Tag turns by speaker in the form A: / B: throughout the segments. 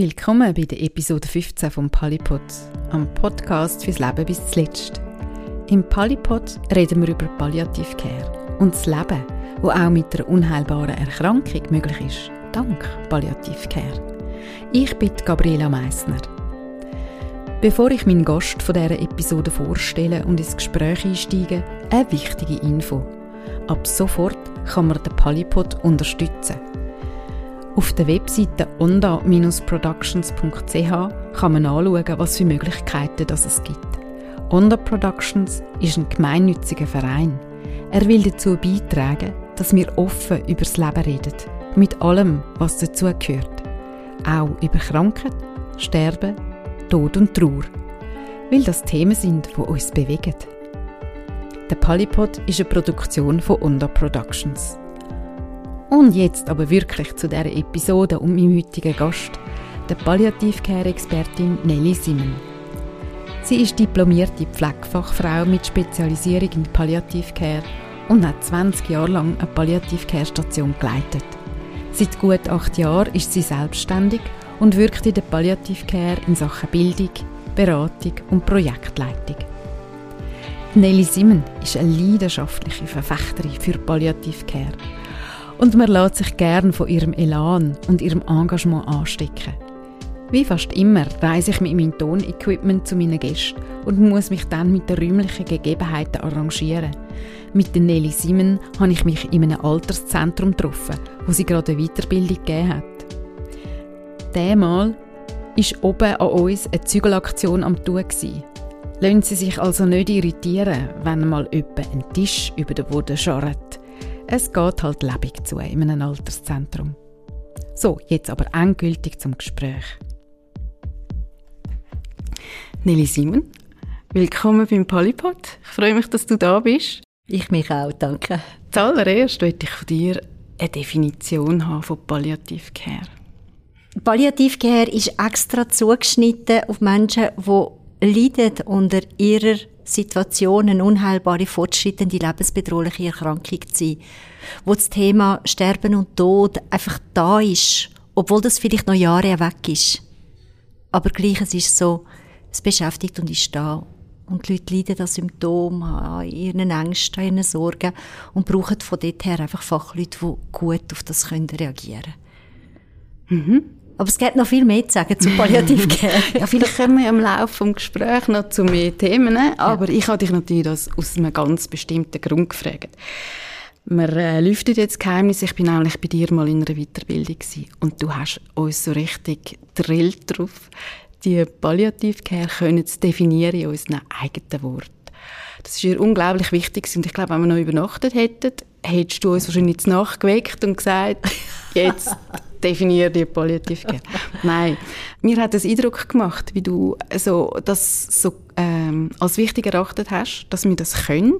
A: Willkommen bei der Episode 15 vom Polypod, am Podcast fürs Leben bis zuletzt. Im Polypod reden wir über Palliativcare und das Leben, wo auch mit einer unheilbaren Erkrankung möglich ist, dank Palliativcare. Ich bin Gabriela Meissner. Bevor ich meinen Gast von dieser Episode vorstelle und ins Gespräch einsteige, eine wichtige Info. Ab sofort kann man den Polypod unterstützen. Auf der Webseite onda-productions.ch kann man anschauen, was für Möglichkeiten das es gibt. Onda Productions ist ein gemeinnütziger Verein. Er will dazu beitragen, dass wir offen über das Leben reden, mit allem, was dazugehört. Auch über Krankheit, Sterben, Tod und Trauer. Weil das Themen sind, die uns bewegen. Der Polypod ist eine Produktion von Onda Productions. Und jetzt aber wirklich zu dieser Episode und meinem heutigen Gast, der Palliativcare-Expertin Nelly Simon. Sie ist diplomierte Pflegefachfrau mit Spezialisierung in Palliativcare und hat 20 Jahre lang eine Palliativcare-Station geleitet. Seit gut acht Jahren ist sie selbstständig und wirkt in der Palliativcare in Sachen Bildung, Beratung und Projektleitung. Nelly Simon ist eine leidenschaftliche Verfechterin für Palliativcare und man lässt sich gern von ihrem Elan und ihrem Engagement anstecken. Wie fast immer reise ich mit meinem Tonequipment zu meinen Gästen und muss mich dann mit den räumlichen Gegebenheiten arrangieren. Mit der Nelly Simon habe ich mich in einem Alterszentrum getroffen, wo sie gerade eine Weiterbildung gegeben hat. Diesmal ist oben an uns eine Zügelaktion am Tun. Lassen Sie sich also nicht irritieren, wenn mal jemand einen Tisch über den Boden scharrt. Es geht halt lebendig zu in einem Alterszentrum. So, jetzt aber endgültig zum Gespräch. Nelly Simon, willkommen beim Polypod. Ich freue mich, dass du da bist.
B: Ich mich auch, danke.
A: Zuallererst möchte ich von dir eine Definition haben von Palliativcare.
B: Palliativcare ist extra zugeschnitten auf Menschen, die leiden unter ihrer Situation eine unheilbare, fortschreitende, lebensbedrohliche Erkrankung zu sein, wo das Thema Sterben und Tod einfach da ist, obwohl das vielleicht noch Jahre weg ist. Aber gleich, es ist so, es beschäftigt und ist da. Und die Leute leiden an Symptomen, an ihren Ängsten, an ihren Sorgen und brauchen von dort her einfach Fachleute, die gut auf das reagieren können. Mhm. Aber es gibt noch viel mehr zu sagen zu Palliativcare.
A: ja, vielleicht kommen wir im Laufe des Gesprächs noch zu mehr Themen. Aber ja. ich habe dich natürlich das aus einem ganz bestimmten Grund gefragt. Wir äh, lüftet jetzt Geheimnis. Ich bin eigentlich bei dir mal in einer Weiterbildung gewesen. und du hast uns so richtig drillt drauf, die Palliativcare können zu definieren in unseren eigenen Worten. Das ist ihr unglaublich wichtig und ich glaube, wenn wir noch übernachtet hätten, hättest du uns wahrscheinlich nachgeweckt und gesagt, jetzt definiere die Palliativcare. Nein, mir hat das Eindruck gemacht, wie du so, das so ähm, als wichtig erachtet hast, dass wir das können.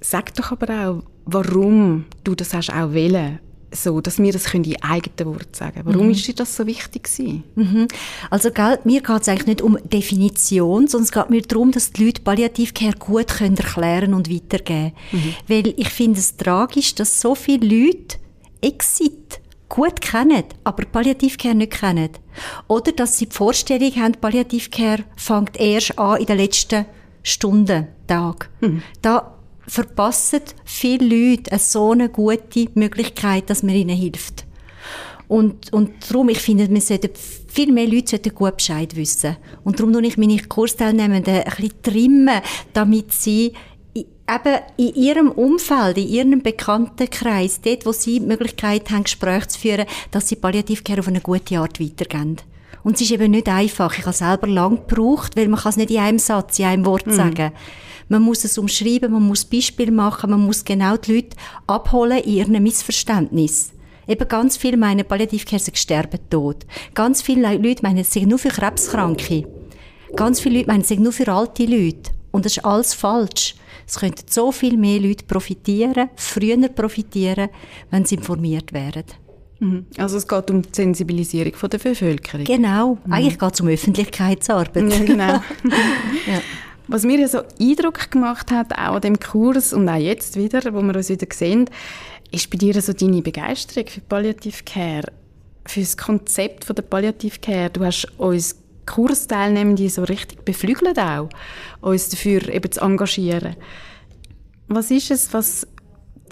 A: Sag doch aber auch, warum du das hast auch wählen so, dass wir das können in eigenen Worten sagen Warum mhm. ist dir das so wichtig gewesen?
B: Mhm. Also, gell, mir geht es eigentlich nicht um Definition, sondern es geht mir darum, dass die Leute Palliativcare gut können erklären und weitergeben mhm. Weil ich finde es tragisch, dass so viele Leute Exit gut kennen, aber Palliativcare nicht kennen. Oder dass sie die Vorstellung haben, Palliativcare fängt erst an in den letzten Stunden, Tag. Mhm. Da verpassen viele Leute eine so eine gute Möglichkeit, dass man ihnen hilft. Und, und darum, ich finde, wir sollten, viel mehr Leute sollten gut Bescheid wissen. Und darum tue ich meine Kursteilnehmenden ein bisschen trimmen, damit sie eben in ihrem Umfeld, in ihrem Bekanntenkreis, dort, wo sie die Möglichkeit haben, Gespräche zu führen, dass sie Palliativcare auf eine gute Art weitergeben. Und es ist eben nicht einfach. Ich habe selber lang gebraucht, weil man kann es nicht in einem Satz, in einem Wort mhm. sagen. Man muss es umschreiben, man muss Beispiele machen, man muss genau die Leute abholen in ihren Missverständnis. Eben ganz viele meinen, Palliativcare sind sterben tot. Ganz viele Leute meinen, es sind nur für Krebskranke. Ganz viele Leute meinen, es sind nur für alte Leute. Und das ist alles falsch. Es könnten so viel mehr Leute profitieren, früher profitieren, wenn sie informiert wären.
A: Mhm. Also es geht um die Sensibilisierung von der Bevölkerung.
B: Genau, mhm. eigentlich geht es um Öffentlichkeitsarbeit. Ja, genau.
A: ja. Was mir so Eindruck gemacht hat, auch an dem Kurs und auch jetzt wieder, wo wir uns wieder sehen, ist bei dir so deine Begeisterung für Palliative Care. für das Konzept von der Palliativcare. Du hast uns Kursteilnehmende so richtig beflügelt auch, uns dafür eben zu engagieren. Was ist es, was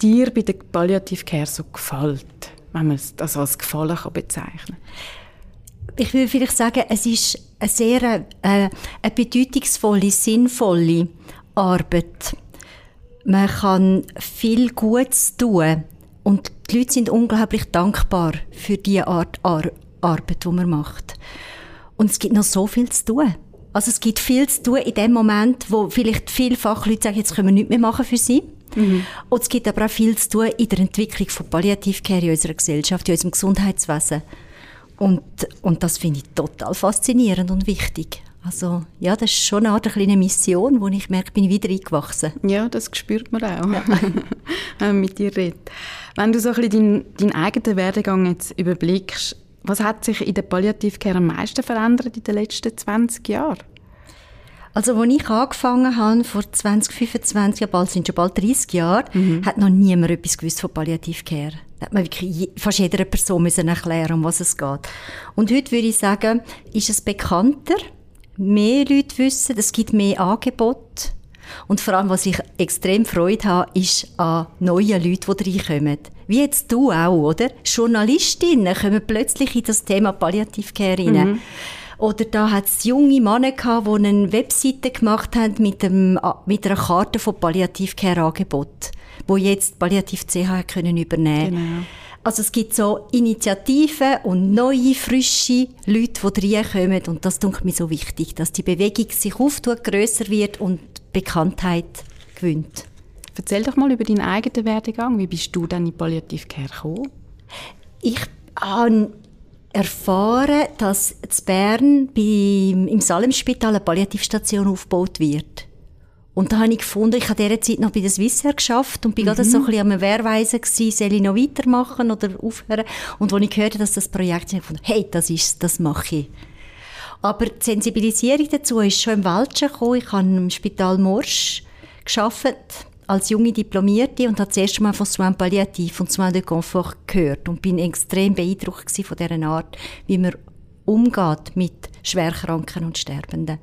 A: dir bei der Palliativcare so gefällt, wenn man das als Gefallen bezeichnen kann?
B: Ich würde vielleicht sagen, es ist eine sehr äh, eine bedeutungsvolle, sinnvolle Arbeit. Man kann viel Gutes tun und die Leute sind unglaublich dankbar für die Art Ar Arbeit, die man macht. Und es gibt noch so viel zu tun. Also es gibt viel zu tun in dem Moment, wo vielleicht viele Fachleute sagen, jetzt können wir nichts mehr machen für sie. Mhm. Und es gibt aber auch viel zu tun in der Entwicklung von Palliativcare in unserer Gesellschaft, in unserem Gesundheitswesen. Und, und das finde ich total faszinierend und wichtig. Also ja, das ist schon eine Art eine kleine Mission, wo ich merke, bin ich wieder eingewachsen.
A: Ja, das spürt man auch, ja. wenn man mit dir redet. Wenn du so ein bisschen deinen, deinen eigenen Werdegang jetzt überblickst, was hat sich in der Palliativcare am meisten verändert in den letzten 20 Jahren?
B: Also, als ich angefangen habe, vor 20, 25 Jahren, bald sind schon bald 30 Jahre, mhm. hat noch niemand etwas gewusst von Palliativcare. Da hat man wirklich fast jeder Person müssen erklären, um was es geht. Und heute würde ich sagen, ist es bekannter, mehr Leute wissen, es gibt mehr Angebote. Und vor allem, was ich extrem Freude habe, ist an neuen Leuten, die reinkommen. Wie jetzt du auch, oder? Journalistinnen kommen plötzlich in das Thema Palliativcare rein. Mhm. Oder da hat es junge Männer gehabt, die eine Webseite gemacht haben mit, dem, mit einer Karte von Palliativcare-Angebot, wo jetzt Palliativ CH können übernehmen genau. Also es gibt so Initiativen und neue, frische Leute, die reinkommen und das tut mir so wichtig, dass die Bewegung sich auftut, grösser wird und Bekanntheit gewinnt.
A: Erzähl doch mal über deinen eigenen Werdegang. Wie bist du dann in Palliativcare gekommen?
B: Ich habe erfahren, dass in Bern beim, im Salemspital eine Palliativstation aufgebaut wird. Und da habe ich gefunden, ich habe in dieser Zeit noch bei der Swissair geschafft und bin mhm. gerade so ein bisschen am Wehrweisen gewesen, soll ich noch weitermachen oder aufhören. Und als ich hörte, dass das Projekt ist, habe ich gefunden, hey, das ist das mache ich. Aber die Sensibilisierung dazu ist schon im Welschen gekommen. Ich habe im Spital Morsch geschafft als junge Diplomierte und habe das erste Mal von Soins Palliatif und Soins de Confort gehört und bin extrem beeindruckt von dieser Art, wie man umgeht mit Schwerkranken und Sterbenden.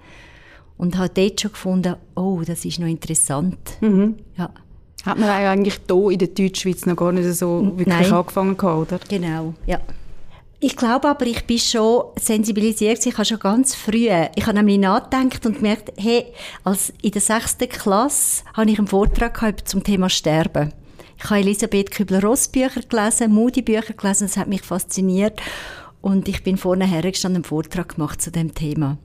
B: Und habe dort schon gefunden, oh, das ist noch interessant. Mhm.
A: Ja. Hat man eigentlich hier in der Deutschschweiz noch gar nicht so wirklich Nein. angefangen, oder?
B: Genau, ja. Ich glaube aber, ich bin schon sensibilisiert. Ich habe schon ganz früh, ich habe nämlich nachgedacht und gemerkt, hey, als in der sechsten Klasse habe ich einen Vortrag gehabt zum Thema Sterben. Ich habe Elisabeth Kübler-Ross Bücher gelesen, Moody Bücher gelesen, das hat mich fasziniert. Und ich bin vorne hergestanden und einen Vortrag gemacht zu dem Thema.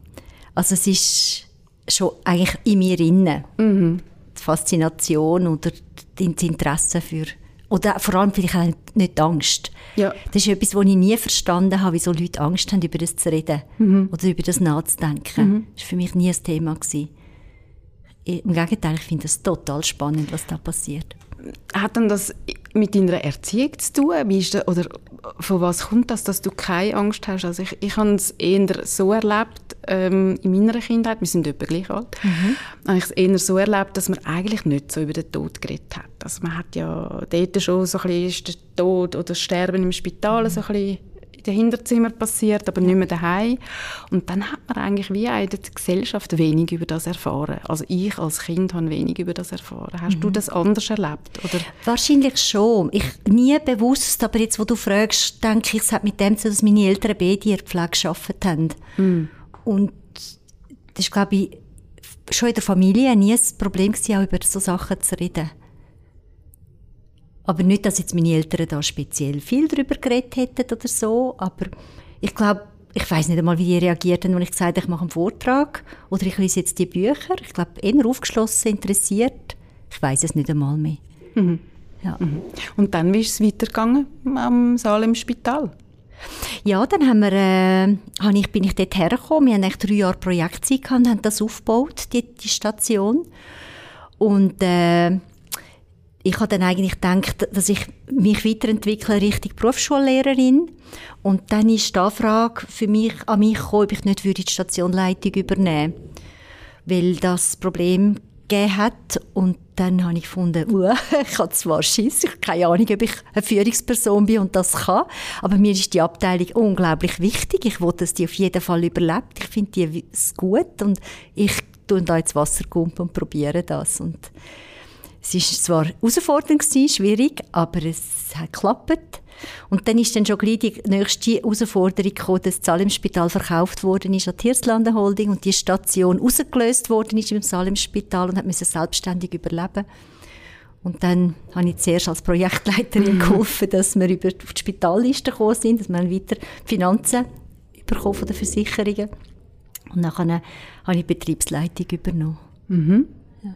B: Also es ist schon eigentlich in mir inne. Mhm. Die Faszination oder das Interesse für oder vor allem vielleicht auch nicht Angst. Ja. Das ist etwas, was ich nie verstanden habe, wieso Leute Angst haben, über das zu reden mhm. oder über das nachzudenken. Mhm. Das war für mich nie ein Thema. Gewesen. Im Gegenteil, ich finde es total spannend, was da passiert.
A: Hat denn das mit deiner Erziehung zu tun? Wie ist das, oder von was kommt das, dass du keine Angst hast? Also ich, ich habe es eher so erlebt ähm, in meiner Kindheit, wir sind etwa gleich alt, mhm. habe ich es eher so erlebt, dass man eigentlich nicht so über den Tod geredet hat. Also man hat ja dort schon so ein bisschen ist der Tod oder das Sterben im Spital mhm. so ein bisschen in den Hinterzimmer passiert, aber nicht mehr daheim. Und dann hat man eigentlich wie in der Gesellschaft wenig über das erfahren. Also ich als Kind habe wenig über das erfahren. Hast mhm. du das anders erlebt? Oder?
B: Wahrscheinlich schon. Ich nie bewusst, aber jetzt, wo du fragst, denke ich, es hat mit dem zu dass meine Eltern beide der Pflege gearbeitet haben. Mhm. Und das ist, glaube ich, schon in der Familie nie ein Problem gewesen, auch über so Sachen zu reden. Aber nicht, dass jetzt meine Eltern da speziell viel darüber geredet hätten oder so, aber ich glaube, ich weiß nicht einmal, wie die reagierten, als ich gesagt habe, ich mache einen Vortrag oder ich lese jetzt die Bücher. Ich glaube, eher aufgeschlossen, interessiert. Ich weiß es nicht einmal mehr. Mhm.
A: Ja. Mhm. Und dann, wie ist es weitergegangen am Saal im Spital?
B: Ja, dann haben wir, äh, habe ich, bin ich dort hergekommen. Wir haben eigentlich drei Jahre Projektzeit gehabt und haben das aufgebaut, die, die Station. Und äh, ich habe dann eigentlich gedacht, dass ich mich weiterentwickle Richtung Berufsschullehrerin. Und dann ist die Anfrage für mich an mich gekommen, ob ich nicht die Stationleitung übernehmen würde. Weil das Problem gegeben hat und dann habe ich gefunden, uh, ich habe zwar Schiss, ich habe keine Ahnung, ob ich eine Führungsperson bin und das kann, aber mir ist die Abteilung unglaublich wichtig. Ich wollte, dass die auf jeden Fall überlebt. Ich finde die gut und ich tue da jetzt Wasser und probiere das. Und es war zwar herausfordernd schwierig, aber es hat geklappt. Und dann ist dann schon gleich die nächste Herausforderung gekommen, dass das Salemspital verkauft worden ist an die Hirslanden Holding und die Station rausgelöst worden ist im Salemspital und hat müssen selbstständig überleben. Und dann habe ich zuerst als Projektleiterin geholfen, dass wir über die Spitalliste gekommen sind, dass wir weiter Finanzen bekommen von den Versicherungen. Und dann habe ich die Betriebsleitung übernommen. Mhm.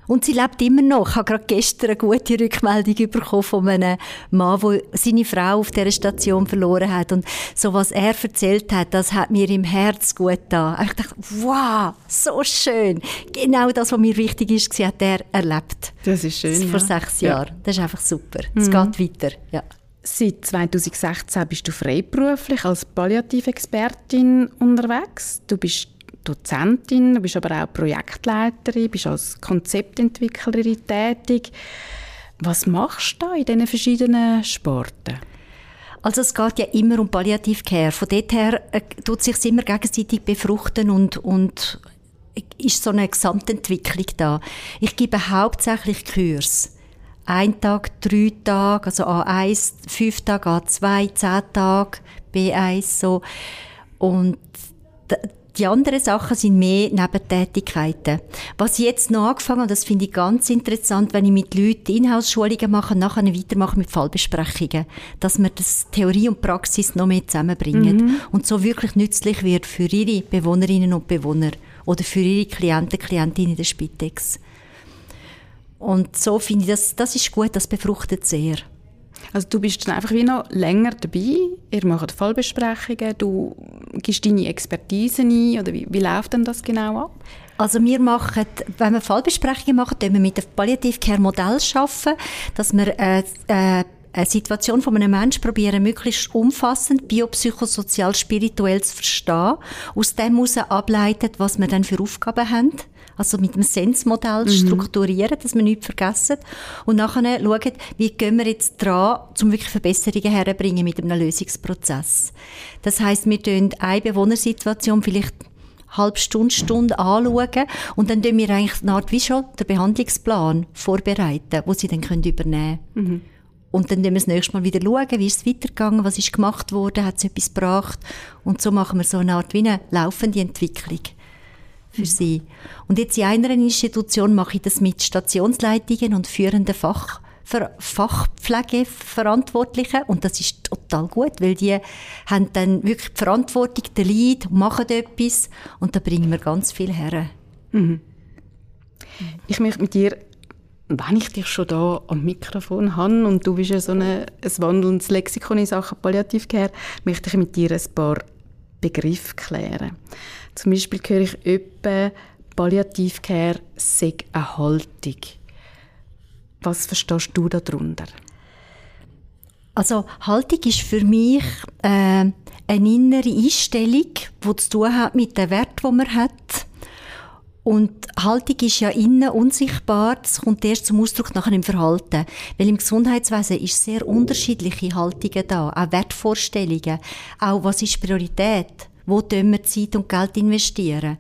B: Und sie lebt immer noch. Ich habe gerade gestern eine gute Rückmeldung bekommen von einem Mann, der seine Frau auf dieser Station verloren hat. Und so was er erzählt hat, das hat mir im Herz gut da. Ich dachte, wow, so schön. Genau das, was mir wichtig ist, hat er erlebt.
A: Das ist schön.
B: Vor ja. sechs Jahren. Ja. Das ist einfach super. Es mhm. geht weiter. Ja.
A: Seit 2016 bist du freiberuflich als Palliativexpertin unterwegs. Du bist Dozentin, du bist aber auch Projektleiterin, bist als Konzeptentwicklerin tätig. Was machst du da in diesen verschiedenen Sporten?
B: Also es geht ja immer um Palliativcare. Von dort her äh, tut sich immer gegenseitig befruchten und, und ist so eine Gesamtentwicklung da. Ich gebe hauptsächlich Kurs. Ein Tag, drei Tage, also A1, fünf Tage, A2, zehn Tage, B1, so. Und die anderen Sachen sind mehr Nebentätigkeiten. Was ich jetzt noch angefangen habe, das finde ich ganz interessant, wenn ich mit Leuten Inhouse-Schulungen mache, nachher weitermache mit Fallbesprechungen, dass wir das Theorie und Praxis noch mehr zusammenbringen mhm. und so wirklich nützlich wird für ihre Bewohnerinnen und Bewohner oder für ihre Klienten, Klientinnen in der Spitex. Und so finde ich, das, das ist gut, das befruchtet sehr.
A: Also du bist dann einfach wie noch länger dabei, ihr macht Fallbesprechungen, du gibst deine Expertise ein. Oder wie, wie läuft denn das genau ab?
B: Also wir machen, wenn wir Fallbesprechungen machen, wir mit dem Palliative Care Modell arbeiten, dass wir äh, äh, eine Situation von einem Menschen probieren, möglichst umfassend, biopsychosozial, spirituell zu verstehen, aus dem heraus ableitet, was wir dann für Aufgaben haben also mit dem Sensmodell mhm. strukturieren, dass wir nichts vergessen. Und nachher schauen, wie gehen wir jetzt dran, um wirklich Verbesserungen herzubringen mit einem Lösungsprozess. Das heißt, wir tun eine Bewohnersituation vielleicht halbe Stunde, Stunde anschauen und dann tun wir eigentlich eine Art wie schon den Behandlungsplan vorbereiten, wo sie dann können übernehmen können. Mhm. Und dann schauen wir das nächste Mal wieder schauen, wie ist es weitergegangen, was ist gemacht worden, hat es etwas gebracht. Und so machen wir so eine Art wie eine laufende Entwicklung für sie. Und jetzt in einer Institution mache ich das mit Stationsleitungen und führenden Fach, Fachpflegeverantwortlichen und das ist total gut, weil die haben dann wirklich die Verantwortung, der Leid, machen etwas und da bringen wir ganz viel her. Mhm.
A: Ich möchte mit dir, wenn ich dich schon da am Mikrofon habe und du bist ja so eine, ein wandelndes Lexikon in Sachen Palliativcare, möchte ich mit dir ein paar Begriffe klären. Zum Beispiel höre ich öppe Palliativcare sei eine Haltung. Was verstehst du darunter?
B: Also Haltung ist für mich äh, eine innere Einstellung, die zu tun hat mit dem Wert, den man hat. Und Haltung ist ja innen unsichtbar, das kommt erst zum Ausdruck nachher im Verhalten. Weil im Gesundheitswesen ist sehr unterschiedliche Haltungen da, auch Wertvorstellungen, auch was ist Priorität. Wo tun wir Zeit und Geld investieren?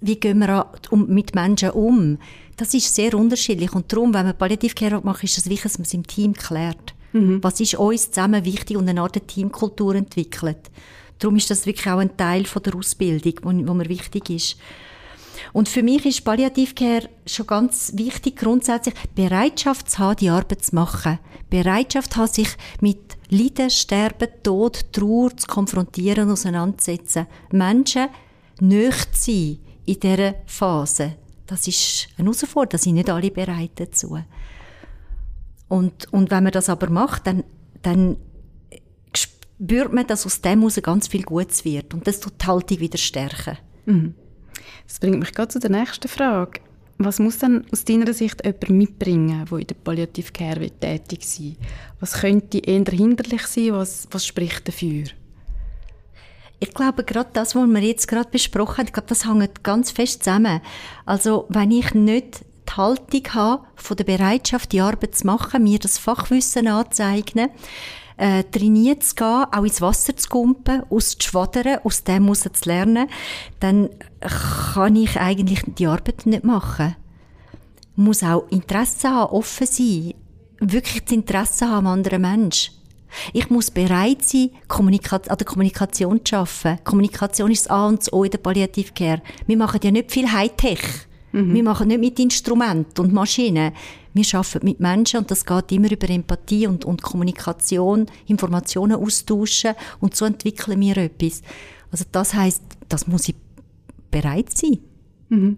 B: Wie gehen wir mit Menschen um? Das ist sehr unterschiedlich. Und darum, wenn man Palliativcare macht, ist es wichtig, dass man es im Team klärt. Mhm. Was ist uns zusammen wichtig und eine Art Teamkultur entwickelt. Darum ist das wirklich auch ein Teil von der Ausbildung, wo, wo mir wichtig ist. Und für mich ist Palliativcare schon ganz wichtig, grundsätzlich Bereitschaft zu haben, die Arbeit zu machen. Bereitschaft zu haben, sich mit Leiden, Sterben, Tod, Trauer zu konfrontieren und auseinanderzusetzen. Menschen nicht sein in dieser Phase. Das ist eine Herausforderung, da sind nicht alle bereit dazu. Und, und wenn man das aber macht, dann, dann spürt man, dass aus dem heraus ganz viel Gutes wird. Und das tut die Haltung wieder stärken. Mhm.
A: Das bringt mich gerade zu der nächsten Frage. Was muss denn aus deiner Sicht jemand mitbringen, der in der Palliative Care tätig sein Was könnte eher hinderlich sein? Was, was spricht dafür?
B: Ich glaube, gerade das, was wir jetzt gerade besprochen haben, ich glaube, das hängt ganz fest zusammen. Also, wenn ich nicht die Haltung haben, von der Bereitschaft, die Arbeit zu machen, mir das Fachwissen anzueignen, äh, trainiert zu gehen, auch ins Wasser zu kumpen, auszuschwadern, aus dem muss zu lernen, dann kann ich eigentlich die Arbeit nicht machen. Ich muss auch Interesse haben, offen sein, wirklich das Interesse haben am anderen Menschen. Ich muss bereit sein, an der Kommunikation zu arbeiten. Kommunikation ist das A und das O in der Palliativcare. Wir machen ja nicht viel Hightech. Mhm. Wir machen nicht mit Instrumenten und Maschinen. Wir arbeiten mit Menschen und das geht immer über Empathie und, und Kommunikation, Informationen austauschen und so entwickeln wir etwas. Also das heißt, das muss ich bereit sein. Mhm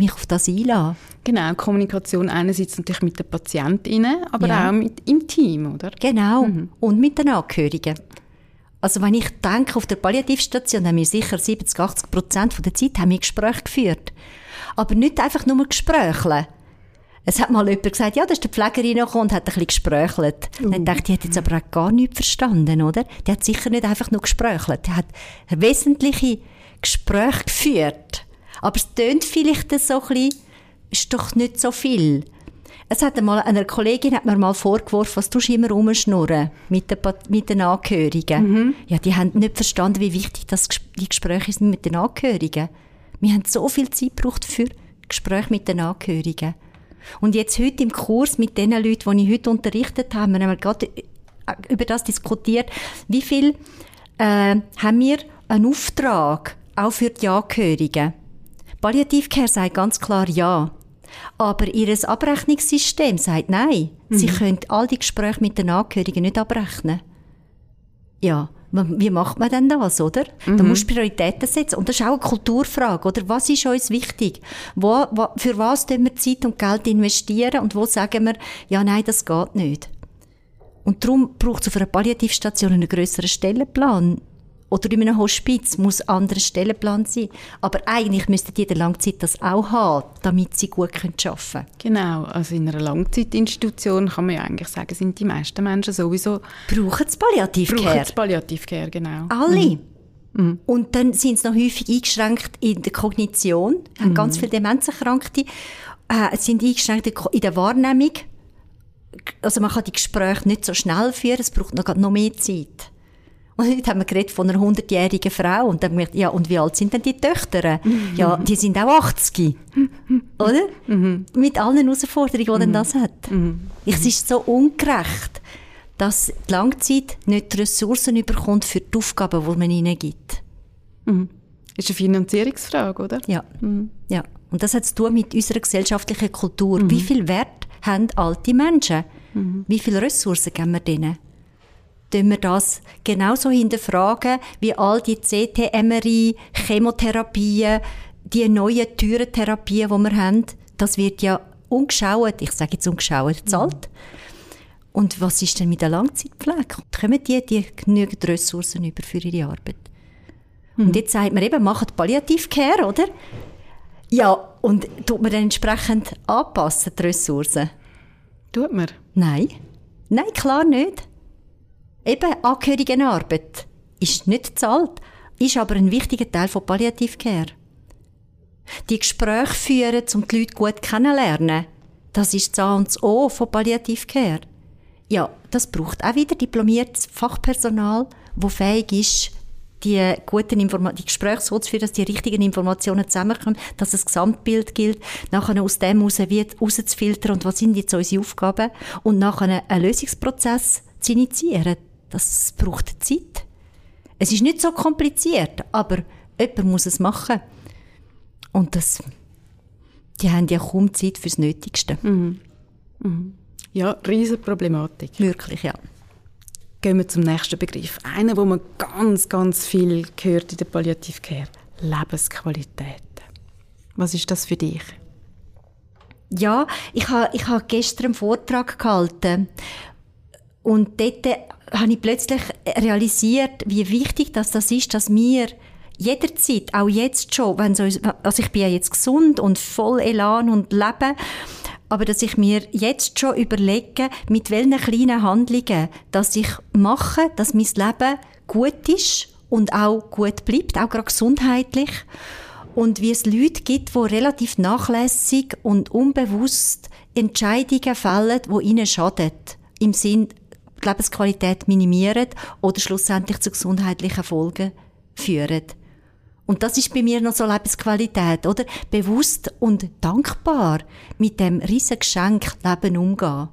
B: mich auf das einlassen.
A: Genau, Kommunikation einerseits natürlich mit den Patientinnen, aber ja. auch mit, im Team, oder?
B: Genau, mhm. und mit den Angehörigen. Also wenn ich denke, auf der Palliativstation haben wir sicher 70, 80 Prozent der Zeit haben wir Gespräche geführt. Aber nicht einfach nur Gespräche. Es hat mal jemand gesagt, ja, da ist die Pflegerin noch und hat ein bisschen gesprächelt. Uh. Dann dachte ich, die hat jetzt aber auch gar nichts verstanden, oder? Die hat sicher nicht einfach nur gesprächelt. Die hat wesentliche Gespräche geführt. Aber es tönt vielleicht so ein bisschen, ist doch nicht so viel. Es hat einmal, einer Kollegin hat mir mal vorgeworfen, was tust du immer rumschnurren mit den, mit den Angehörigen. Mhm. Ja, die haben nicht verstanden, wie wichtig das, die Gespräche sind mit den Angehörigen. Wir haben so viel Zeit gebraucht für Gespräche mit den Angehörigen. Und jetzt heute im Kurs mit den Leuten, die ich heute unterrichtet habe, haben wir gerade äh, über das diskutiert, wie viel äh, haben wir einen Auftrag auch für die Angehörigen. Palliativcare sagt ganz klar ja. Aber ihr Abrechnungssystem sagt nein. Mhm. Sie können all die Gespräche mit den Angehörigen nicht abrechnen. Ja, wie macht man denn das, oder? Mhm. Da musst du Prioritäten setzen. Und das ist auch eine Kulturfrage, oder? Was ist uns wichtig? Wo, wo, für was tun wir Zeit und Geld investieren? Und wo sagen wir, ja, nein, das geht nicht? Und darum braucht es auf einer Palliativstation einen grösseren Stellenplan oder in einem Hospiz muss ein anderer Stellenplan sein. Aber eigentlich müsste jede Langzeit das auch haben, damit sie gut arbeiten können.
A: Genau, also in einer Langzeitinstitution kann man ja eigentlich sagen, sind die meisten Menschen sowieso...
B: Brauchen es Palliativcare.
A: Brauchen es Palliativcare, genau.
B: Alle. Mhm. Mhm. Und dann sind sie noch häufig eingeschränkt in der Kognition, haben mhm. ganz viele Demenzerkrankte, äh, sind eingeschränkt in der Wahrnehmung. Also man kann die Gespräche nicht so schnell führen, es braucht noch, noch mehr Zeit. Und heute haben wir geredet von einer 100-jährigen Frau und dann gedacht, ja, und wie alt sind denn die Töchter? Mhm. Ja, die sind auch 80. Oder? Mhm. Mit allen Herausforderungen, die mhm. das hat. Mhm. Es ist so ungerecht, dass die Langzeit nicht die Ressourcen überkommt für die Aufgaben, die man ihnen gibt.
A: Mhm. Ist eine Finanzierungsfrage, oder?
B: Ja. Ja. Und das hat zu tun mit unserer gesellschaftlichen Kultur. Wie viel Wert haben alte Menschen? Wie viele Ressourcen geben wir denen? Tun wir das genauso hinterfragen wie all die CT, MRI, Chemotherapien, die neuen Türentherapien, die wir haben. Das wird ja ungeschaut, ich sage jetzt ungeschaut, zahlt. Und was ist denn mit der Langzeitpflege? Kommen die, die genügend Ressourcen über für ihre Arbeit? Mhm. Und jetzt sagt man eben, macht Palliativcare, oder? Ja, und tut man dann entsprechend anpassen, die Ressourcen?
A: Tut man?
B: Nein. Nein, klar nicht. Eben, Angehörigenarbeit ist nicht zahlt, ist aber ein wichtiger Teil von Palliativcare. Die Gespräche führen, um die Leute gut kennenzulernen, das ist das A und das O von Palliativcare. Ja, das braucht auch wieder diplomiertes Fachpersonal, das fähig ist, die guten Informa die Gespräche so zu führen, dass die richtigen Informationen zusammenkommen, dass das Gesamtbild gilt, nachher aus dem heraus rauszufiltern und was sind jetzt unsere Aufgaben und nachher einen Lösungsprozess zu initiieren. Das braucht Zeit. Es ist nicht so kompliziert, aber jemand muss es machen. Und das, die haben ja kaum Zeit fürs Nötigste. Mhm.
A: Mhm. Ja, riesige Problematik.
B: Wirklich, ja.
A: Gehen wir zum nächsten Begriff. Einer, wo man ganz, ganz viel gehört in der Palliativcare. Lebensqualität. Was ist das für dich?
B: Ja, ich habe ich ha gestern einen Vortrag gehalten und dort habe ich plötzlich realisiert, wie wichtig das, das ist, dass wir jederzeit, auch jetzt schon, wenn so, also ich bin ja jetzt gesund und voll Elan und lebe, aber dass ich mir jetzt schon überlege, mit welchen kleinen Handlungen, dass ich mache, dass mein Leben gut ist und auch gut bleibt, auch gerade gesundheitlich. Und wie es Leute gibt, die relativ nachlässig und unbewusst Entscheidungen fällen, die ihnen schaden. Im Sinn, die Lebensqualität minimieren oder schlussendlich zu gesundheitlichen Folgen führen. Und das ist bei mir noch so Lebensqualität, oder? Bewusst und dankbar mit dem riesen Geschenk Leben umgehen.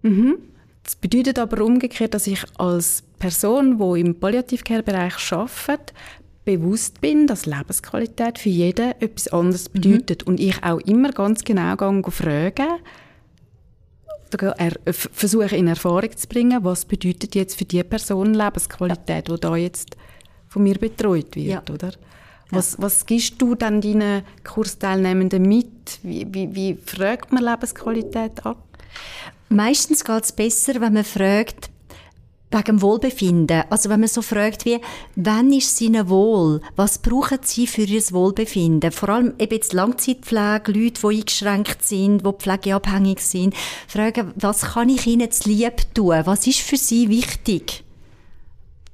A: Mhm. Das bedeutet aber umgekehrt, dass ich als Person, die im Palliativcare-Bereich arbeitet, bewusst bin, dass Lebensqualität für jeden etwas anderes mhm. bedeutet. Mhm. Und ich auch immer ganz genau gehe fragen, er, versuche in Erfahrung zu bringen, was bedeutet jetzt für die Person Lebensqualität, ja. die da jetzt von mir betreut wird, ja. oder? Was, was gibst du dann deinen Kursteilnehmenden mit? Wie, wie, wie fragt man Lebensqualität ab?
B: Meistens geht es besser, wenn man fragt, wegen dem Wohlbefinden. Also wenn man so fragt wie, wann ist es ihnen wohl? Was brauchen sie für ihr Wohlbefinden? Vor allem eben jetzt Langzeitpflege, Leute, die eingeschränkt sind, die pflegeabhängig sind. Fragen, was kann ich ihnen zu lieb tun? Was ist für sie wichtig?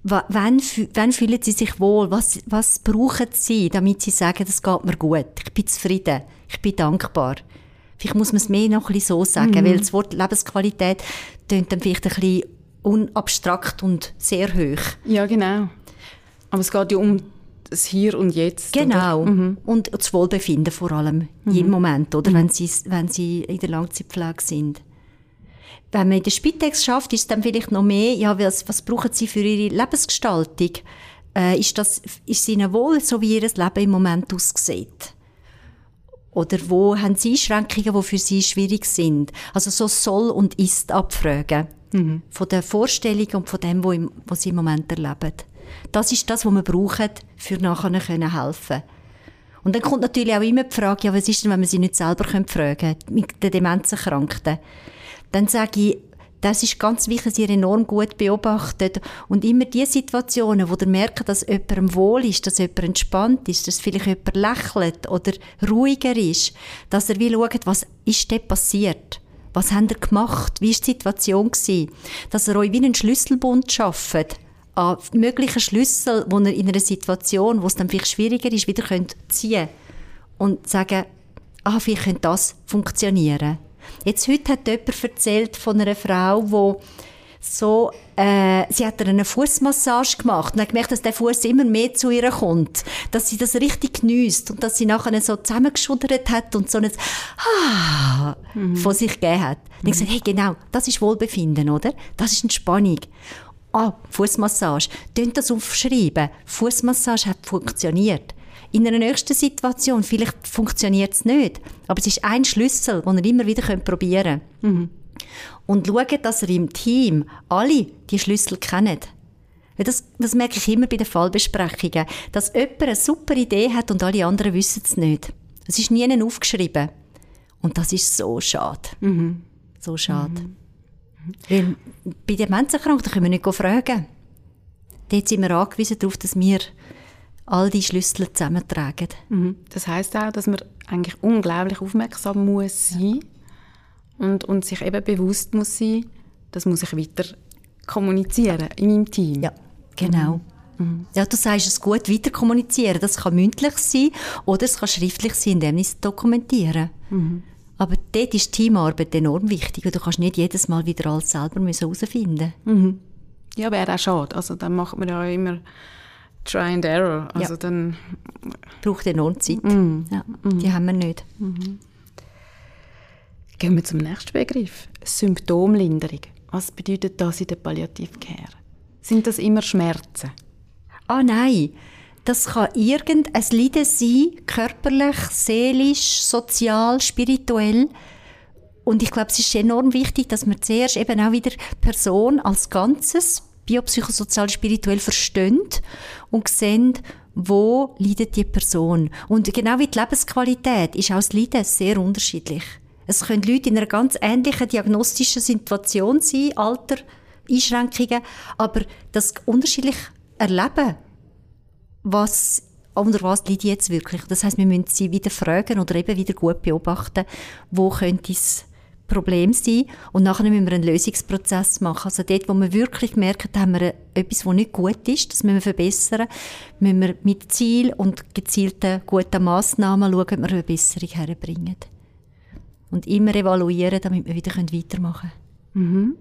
B: Wann, wann fühlen sie sich wohl? Was, was brauchen sie, damit sie sagen, das geht mir gut? Ich bin zufrieden. Ich bin dankbar. Vielleicht muss man es mehr noch ein bisschen so sagen, mhm. weil das Wort Lebensqualität tönt dann vielleicht ein bisschen unabstrakt und sehr hoch.
A: Ja, genau. Aber es geht ja um das Hier und Jetzt.
B: Genau. Mhm. Und das Wohlbefinden vor allem, mhm. jeden Moment, oder? Mhm. Wenn, sie, wenn sie in der Langzeitpflege sind wenn man in der Spitex schafft, ist es dann vielleicht noch mehr, ja, was, was brauchen sie für ihre Lebensgestaltung? Äh, ist, das, ist es ihnen wohl, so wie ihr Leben im Moment aussieht? Oder wo haben sie Einschränkungen, die für sie schwierig sind? Also so soll und ist abfragen. Mhm. Von der Vorstellung und von dem, was sie im Moment erleben. Das ist das, was wir brauchen, für nachher helfen können. Und dann kommt natürlich auch immer die Frage, ja, was ist denn, wenn wir sie nicht selber fragen können, mit den Demenzerkrankten? dann sage ich, das ist ganz wichtig, dass ihr enorm gut beobachtet und immer die Situationen, wo ihr merkt, dass jemandem wohl ist, dass jemand entspannt ist, dass vielleicht jemand lächelt oder ruhiger ist, dass er will schaut, was ist denn passiert? Was habt ihr gemacht? Wie war die Situation? Gewesen? Dass er euch wie einen Schlüsselbund schafft an möglichen Schlüssel, wo ihr in einer Situation, wo es dann vielleicht schwieriger ist, wieder könnt ziehen und sagen, ah, vielleicht könnte das funktionieren. Jetzt heute hat jemand erzählt von einer Frau, die so, äh, sie hat eine Fußmassage gemacht und hat gemerkt, dass der Fuß immer mehr zu ihr kommt, dass sie das richtig genießt und dass sie nachher so zusammengeschudert hat und so ein ah, mhm. von sich gegeben hat. Mhm. Und ich gesagt, hey, genau, das ist Wohlbefinden, oder? Das ist Entspannung. Ah, Fußmassage. Tönt das aufschreiben. Fußmassage hat funktioniert. In einer nächsten Situation, vielleicht funktioniert es nicht, aber es ist ein Schlüssel, den ihr immer wieder probieren könnt. Mhm. Und schaut, dass ihr im Team alle die Schlüssel kennt. Das, das merke ich immer bei den Fallbesprechungen, dass jemand eine super Idee hat und alle anderen wissen es nicht. Es ist nie aufgeschrieben. Und das ist so schade. Mhm. So schade. Mhm. Weil bei den Menschenkranken können wir nicht fragen. Dort sind wir angewiesen darauf, dass wir all die Schlüssel zusammentragen.
A: Mhm. Das heißt auch, dass man eigentlich unglaublich aufmerksam muss sein und, und sich eben bewusst muss sein, das muss ich weiter kommunizieren in meinem Team.
B: Ja, genau. Mhm. mhm. Ja, du sagst es gut, weiter kommunizieren. Das kann mündlich sein oder es kann schriftlich sein, indem ich es dokumentiere. Mhm. Aber dort ist Teamarbeit enorm wichtig und du kannst nicht jedes Mal wieder alles selber herausfinden
A: mhm. Ja, wäre auch schade. Also dann macht man ja immer Try and Error. Also
B: ja.
A: dann
B: braucht enorm Zeit. Mm. Ja, mm. Die haben wir nicht.
A: Gehen wir zum nächsten Begriff. Symptomlinderung. Was bedeutet das in der Palliativcare? Sind das immer Schmerzen?
B: Ah nein, das kann irgendein Leiden sein, körperlich, seelisch, sozial, spirituell. Und ich glaube, es ist enorm wichtig, dass man zuerst eben auch wieder Person als Ganzes biopsychosozial spirituell verstehen und sehen, wo leidet die Person. Und genau wie die Lebensqualität ist auch das Leiden sehr unterschiedlich. Es können Leute in einer ganz ähnlichen diagnostischen Situation sein, Alter, Einschränkungen, aber das unterschiedlich erleben, was unter was liegt jetzt wirklich. Das heißt, wir müssen sie wieder fragen oder eben wieder gut beobachten, wo könnte es Problem sein und nachher müssen wir einen Lösungsprozess machen. Also dort, wo wir wirklich merken, haben wir etwas, was nicht gut ist, das müssen wir verbessern, müssen wir mit Ziel und gezielten guten Massnahmen schauen, ob wir eine Besserung herbringen. Und immer evaluieren, damit wir wieder weitermachen können. Mhm.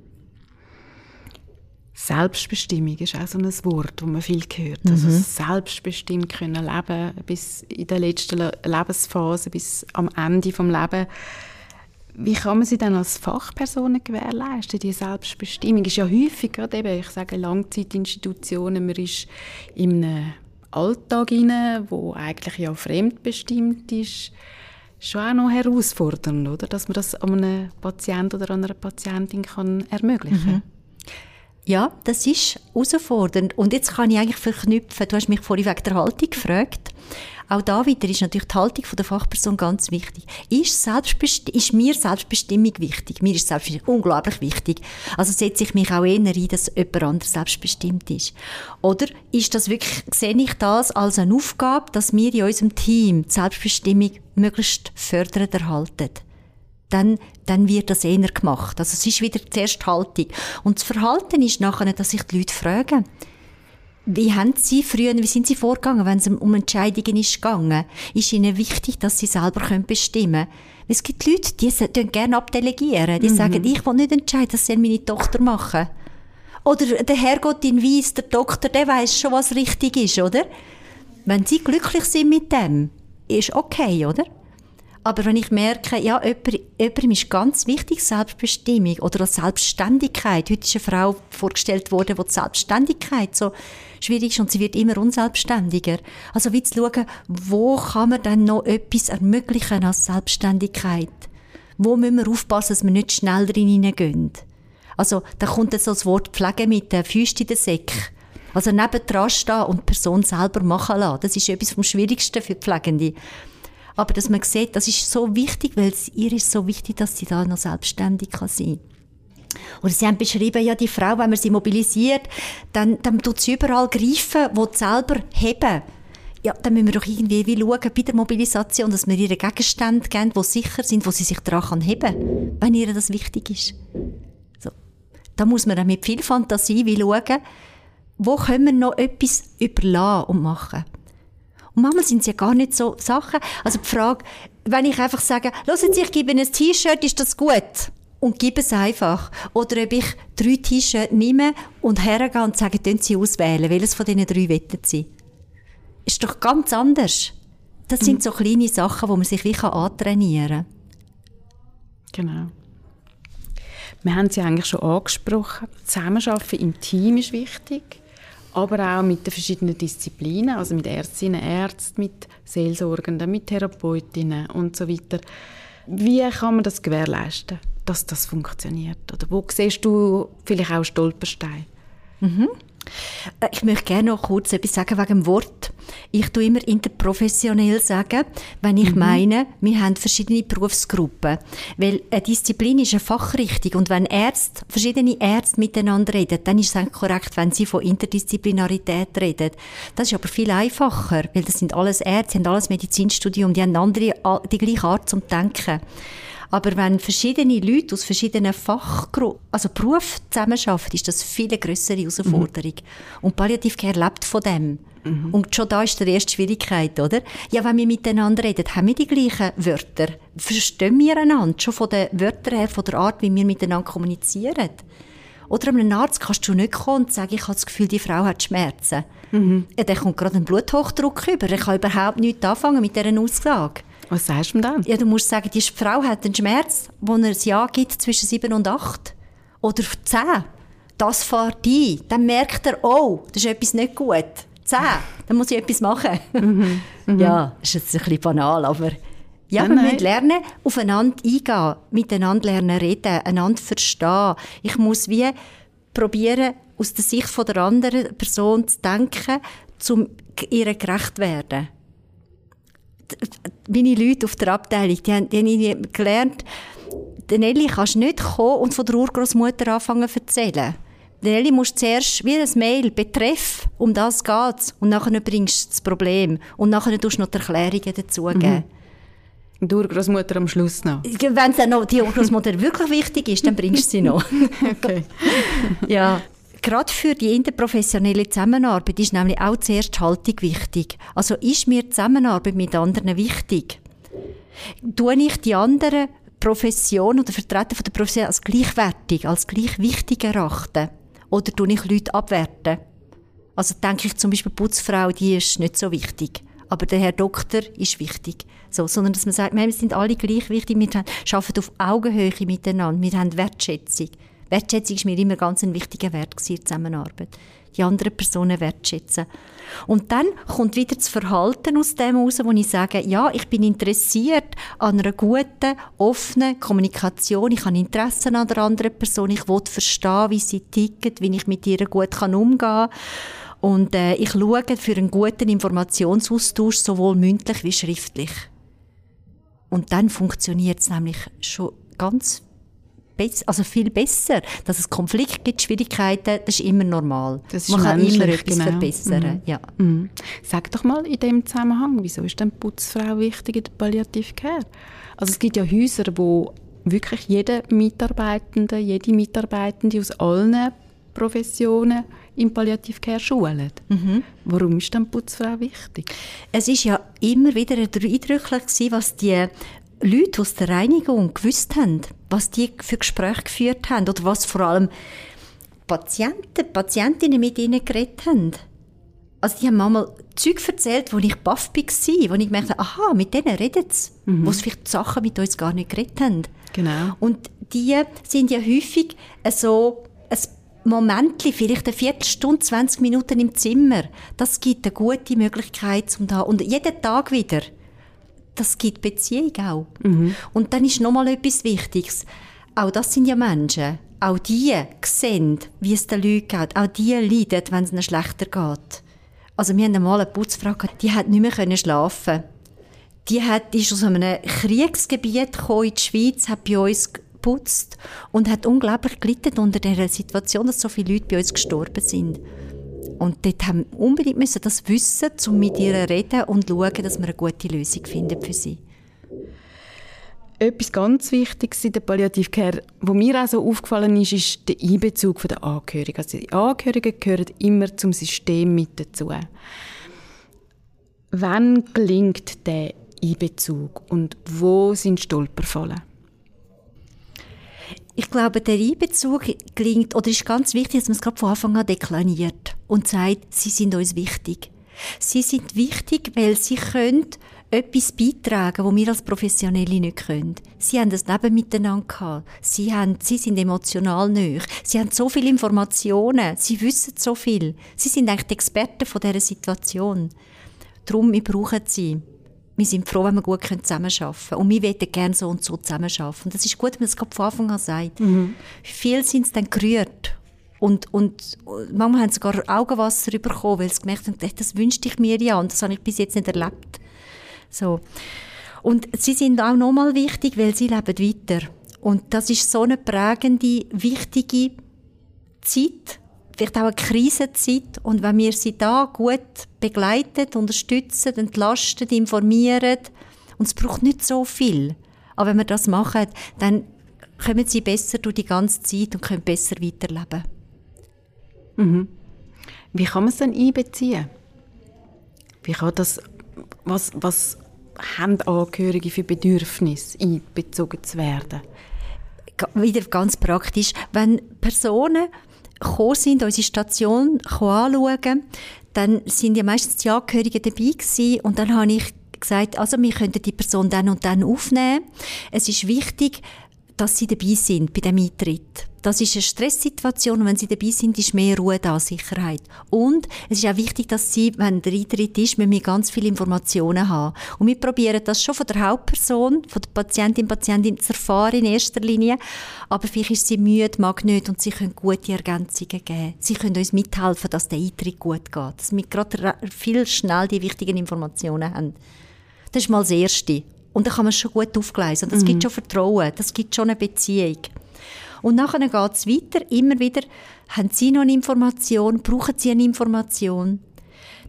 A: Selbstbestimmung ist auch so ein Wort, das man viel hört. Also mhm. Also selbstbestimmt können leben bis in der letzten Lebensphase, bis am Ende des Lebens. Wie kann man sie dann als Fachperson gewährleisten? Die Selbstbestimmung ist ja häufig, gerade eben, ich sage Langzeitinstitutionen, man ist in einem Alltag hinein, wo eigentlich ja fremdbestimmt ist, schon auch noch herausfordernd, oder? Dass man das einem Patienten oder einer Patientin kann ermöglichen kann. Mhm.
B: Ja, das ist herausfordernd. Und jetzt kann ich eigentlich verknüpfen. Du hast mich vorhin wegen der Haltung gefragt. Auch da wieder ist natürlich die Haltung der Fachperson ganz wichtig. Ist, Selbstbesti ist mir Selbstbestimmung wichtig? Mir ist Selbstbestimmung unglaublich wichtig. Also setze ich mich auch eher ein, dass jemand anderes selbstbestimmt ist. Oder ist das wirklich, sehe ich das als eine Aufgabe, dass wir in unserem Team die Selbstbestimmung möglichst fördern erhalten? dann, dann wird das eher gemacht. Also es ist wieder zuerst Haltung. Und das Verhalten ist nachher, dass sich die Leute fragen, wie haben Sie früher, wie sind Sie vorgegangen, wenn es um Entscheidungen ist gegangen? Ist Ihnen wichtig, dass Sie selber bestimmen können? Es gibt Leute, die gerne abdelegieren. Die mhm. sagen, ich will nicht entscheiden, das soll meine Tochter machen. Oder der Herrgott in Weiss, der Doktor, der weiß schon, was richtig ist, oder? Wenn Sie glücklich sind mit dem, ist okay, oder? Aber wenn ich merke, ja, jemand, jemandem ist ganz wichtig Selbstbestimmung oder Selbstständigkeit. Heute ist eine Frau vorgestellt worden, wo die Selbstständigkeit so schwierig ist und sie wird immer unselbstständiger. Also wie zu schauen, wo kann man dann noch etwas ermöglichen als Selbstständigkeit? Wo müssen wir aufpassen, dass wir nicht schnell reingehen? Also da kommt so das Wort Pflege mit der Füße in der Säck. Also nebendran stehen und die Person selber machen lassen. Das ist etwas vom Schwierigsten für Pflegende. Aber dass man sieht, das ist so wichtig, weil es ihr ist so wichtig, dass sie da noch selbstständig kann sein oder sie haben beschrieben, ja, die Frau, wenn man sie mobilisiert, dann, dann tut sie überall greifen, wo sie selber heben. Ja, dann müssen wir doch irgendwie wie schauen bei der Mobilisation, dass wir ihr Gegenstände geben, die sicher sind, wo sie sich daran heben kann, wenn ihr das wichtig ist. So. Da muss man dann mit viel Fantasie wie schauen, wo können wir noch etwas überlassen und machen. Und manchmal sind es ja gar nicht so Sachen. Also die Frage, wenn ich einfach sage, hören Sie, ich gebe Ihnen ein T-Shirt, ist das gut? Und gebe es einfach. Oder ob ich drei T-Shirts nehme und hergehe und sage, können Sie auswählen, welches von diesen drei wettet Sie? Ist doch ganz anders. Das sind mhm. so kleine Sachen, wo man sich wie antrainieren
A: kann. Genau. Wir haben sie eigentlich schon angesprochen. Zusammenarbeiten im Team ist wichtig aber auch mit den verschiedenen Disziplinen, also mit Ärztinnen, Ärzten, mit Seelsorgenden, mit Therapeutinnen und so weiter. Wie kann man das gewährleisten, dass das funktioniert? Oder wo siehst du vielleicht auch Stolpersteine?
B: Mhm. Äh, ich möchte gerne noch kurz etwas sagen wegen dem Wort. Ich tue immer interprofessionell sagen, wenn ich mhm. meine, wir haben verschiedene Berufsgruppen. Weil eine Disziplin ist eine Fachrichtung und wenn Ärzte, verschiedene Ärzte miteinander reden, dann ist es eigentlich korrekt, wenn sie von Interdisziplinarität reden. Das ist aber viel einfacher, weil das sind alles Ärzte, haben alles Medizinstudium, die haben andere, die gleiche Art zum Denken. Aber wenn verschiedene Leute aus verschiedenen Fachgruppen, also Berufen zusammenarbeiten, ist das viel eine grössere Herausforderung. Mhm. Und Palliativcare lebt von dem. Mhm. Und schon da ist die erste Schwierigkeit, oder? Ja, wenn wir miteinander reden, haben wir die gleichen Wörter. Verstehen wir einander schon von den Wörtern her, von der Art, wie wir miteinander kommunizieren? Oder einem Arzt kannst du nicht kommen und sagen, ich habe das Gefühl, die Frau hat Schmerzen. Mhm. Ja, der kommt gerade einen Bluthochdruck über. Er kann überhaupt nichts anfangen mit dieser Aussage.
A: Was sagst du dann?
B: Ja, du musst sagen, die Frau hat einen Schmerz, wo er ein Jahr gibt zwischen sieben und acht. Oder zehn. Das fährt ein. Dann merkt er, oh, das ist etwas nicht gut. Zehn. Dann muss ich etwas machen. Mhm. Mhm. Ja, das ist jetzt ein bisschen banal, aber... Ja, nein, wir müssen lernen, aufeinander eingehen, miteinander lernen reden, einander verstehen. Ich muss wie probieren, aus der Sicht von der anderen Person zu denken, um ihr gerecht zu werden meine Leute auf der Abteilung, die haben, die haben gelernt, Nelly kannst nicht kommen und von der Urgroßmutter anfangen zu erzählen. Nelly musst zuerst wie ein Mail betreff, um das geht's. Und nachher bringst du das Problem. Und nachher tust du noch die Erklärungen dazugeben. Mhm.
A: Die Urgroßmutter am Schluss noch.
B: Wenn dann noch die Urgroßmutter wirklich wichtig ist, dann bringst du sie noch.
A: okay.
B: ja. Gerade für die interprofessionelle Zusammenarbeit ist nämlich auch zuerst die Haltung wichtig. Also ist mir die Zusammenarbeit mit anderen wichtig? Tue ich die anderen Profession oder Vertreter der Profession als gleichwertig, als gleich wichtig erachten? Oder tue ich Leute abwerten? Also denke ich zum Beispiel, Putzfrau, die ist nicht so wichtig. Aber der Herr Doktor ist wichtig. So, sondern dass man sagt, wir sind alle gleich wichtig, wir arbeiten auf Augenhöhe miteinander, wir haben Wertschätzung. Wertschätzung ist mir immer ganz ein wichtiger Wert in der Zusammenarbeit. Die anderen Personen wertschätzen. Und dann kommt wieder das Verhalten aus dem heraus, wo ich sage, ja, ich bin interessiert an einer guten, offenen Kommunikation. Ich habe Interesse an der anderen Person. Ich will verstehen, wie sie tickt, wie ich mit ihr gut umgehen kann. Und äh, ich schaue für einen guten Informationsaustausch, sowohl mündlich wie schriftlich. Und dann funktioniert es nämlich schon ganz also viel besser. Dass es Konflikt gibt, Schwierigkeiten, das ist immer normal.
A: Ist
B: Man kann immer etwas
A: genau.
B: verbessern. Mhm. Ja.
A: Mhm. Sag doch mal in dem Zusammenhang, wieso ist denn Putzfrau wichtig in der Palliative Care? Also es gibt ja Häuser, wo wirklich jeder Mitarbeitende, jede Mitarbeitende aus allen Professionen im Palliativcare schulen. Mhm. Warum ist dann Putzfrau wichtig?
B: Es ist ja immer wieder eindrücklich was die Leute aus der Reinigung gewusst haben, was die für Gespräche geführt haben oder was vor allem Patienten, Patientinnen mit ihnen geredet haben. Also die haben manchmal Zeug erzählt, wo ich baff war, wo ich gemerkt habe, aha, mit denen redet es, mhm. wo sie vielleicht Sachen mit uns gar nicht geredet haben.
A: Genau.
B: Und die sind ja häufig so ein Momentli, vielleicht eine Viertelstunde, 20 Minuten im Zimmer. Das gibt eine gute Möglichkeit zum da und jeden Tag wieder das gibt Beziehung auch. Mhm. Und dann ist nochmal etwas Wichtiges. Auch das sind ja Menschen. Auch die sehen, wie es den Leuten geht. Auch die leiden, wenn es ihnen schlechter geht. Also wir haben einmal eine Putzfrau gehabt, die hat nicht mehr schlafen Die hat, ist aus einem Kriegsgebiet gekommen in die Schweiz, hat bei uns geputzt und hat unglaublich gelitten unter der Situation, dass so viele Leute bei uns gestorben sind. Und dort haben wir unbedingt müssen das wissen, um mit ihr zu reden und zu schauen, dass wir eine gute Lösung finden für sie.
A: Etwas ganz Wichtiges in der Palliativcare, was mir auch so aufgefallen ist, ist der Einbezug der Angehörigen. Also die Angehörigen gehören immer zum System mit dazu. Wann gelingt der Einbezug und wo sind Stolperfallen?
B: Ich glaube, der Einbezug gelingt, oder ist ganz wichtig, dass man es gerade von Anfang an deklariert und sagt, sie sind uns wichtig. Sie sind wichtig, weil sie können etwas beitragen, wo wir als Professionelle nicht können. Sie haben das Leben miteinander gehabt. Sie, haben, sie sind emotional nöch. Sie haben so viele Informationen. Sie wissen so viel. Sie sind eigentlich die Experten von dieser Situation. Darum, wir brauchen sie wir sind froh, wenn wir gut zusammenarbeiten können. Und wir wollen gerne so und so zusammenarbeiten. Und das ist gut, wenn man es von Anfang an sagt. Mhm. Viele sind es dann gerührt. Und, und manchmal haben sie sogar Augenwasser bekommen, weil sie gemerkt haben, das wünschte ich mir ja und das habe ich bis jetzt nicht erlebt. So. Und sie sind auch nochmal wichtig, weil sie leben weiter. Und das ist so eine prägende, wichtige Zeit, vielleicht auch eine Krisenzeit. Und wenn wir sie da gut begleiten, unterstützen, entlasten, informieren, und es braucht nicht so viel, aber wenn wir das machen, dann kommen sie besser durch die ganze Zeit und können besser weiterleben.
A: Mhm. Wie kann man es dann einbeziehen? Wie kann das, was, was haben Angehörige für Bedürfnisse einbezogen zu werden?
B: Wieder ganz praktisch, wenn Personen gekommen sind, unsere Station anschauen, dann sind ja meistens die Angehörigen dabei gewesen und dann habe ich gesagt, also wir könnten die Person dann und dann aufnehmen. Es ist wichtig, dass sie dabei sind bei dem Eintritt. Das ist eine Stresssituation wenn sie dabei sind, ist mehr Ruhe da, Sicherheit. Und es ist auch wichtig, dass sie, wenn der Eintritt ist, wir ganz viele Informationen haben. Und wir probieren das schon von der Hauptperson, von der Patientin, Patientin zu erfahren in erster Linie. Aber vielleicht ist sie müde, mag nicht und sie können gute Ergänzungen geben. Sie können uns mithelfen, dass der Eintritt gut geht. Dass wir gerade viel schnell die wichtigen Informationen haben. Das ist mal das Erste. Und dann kann man schon gut aufgleisen. Und das mhm. gibt schon Vertrauen, das gibt schon eine Beziehung. Und nachher geht es weiter, immer wieder, haben Sie noch eine Information, brauchen Sie eine Information?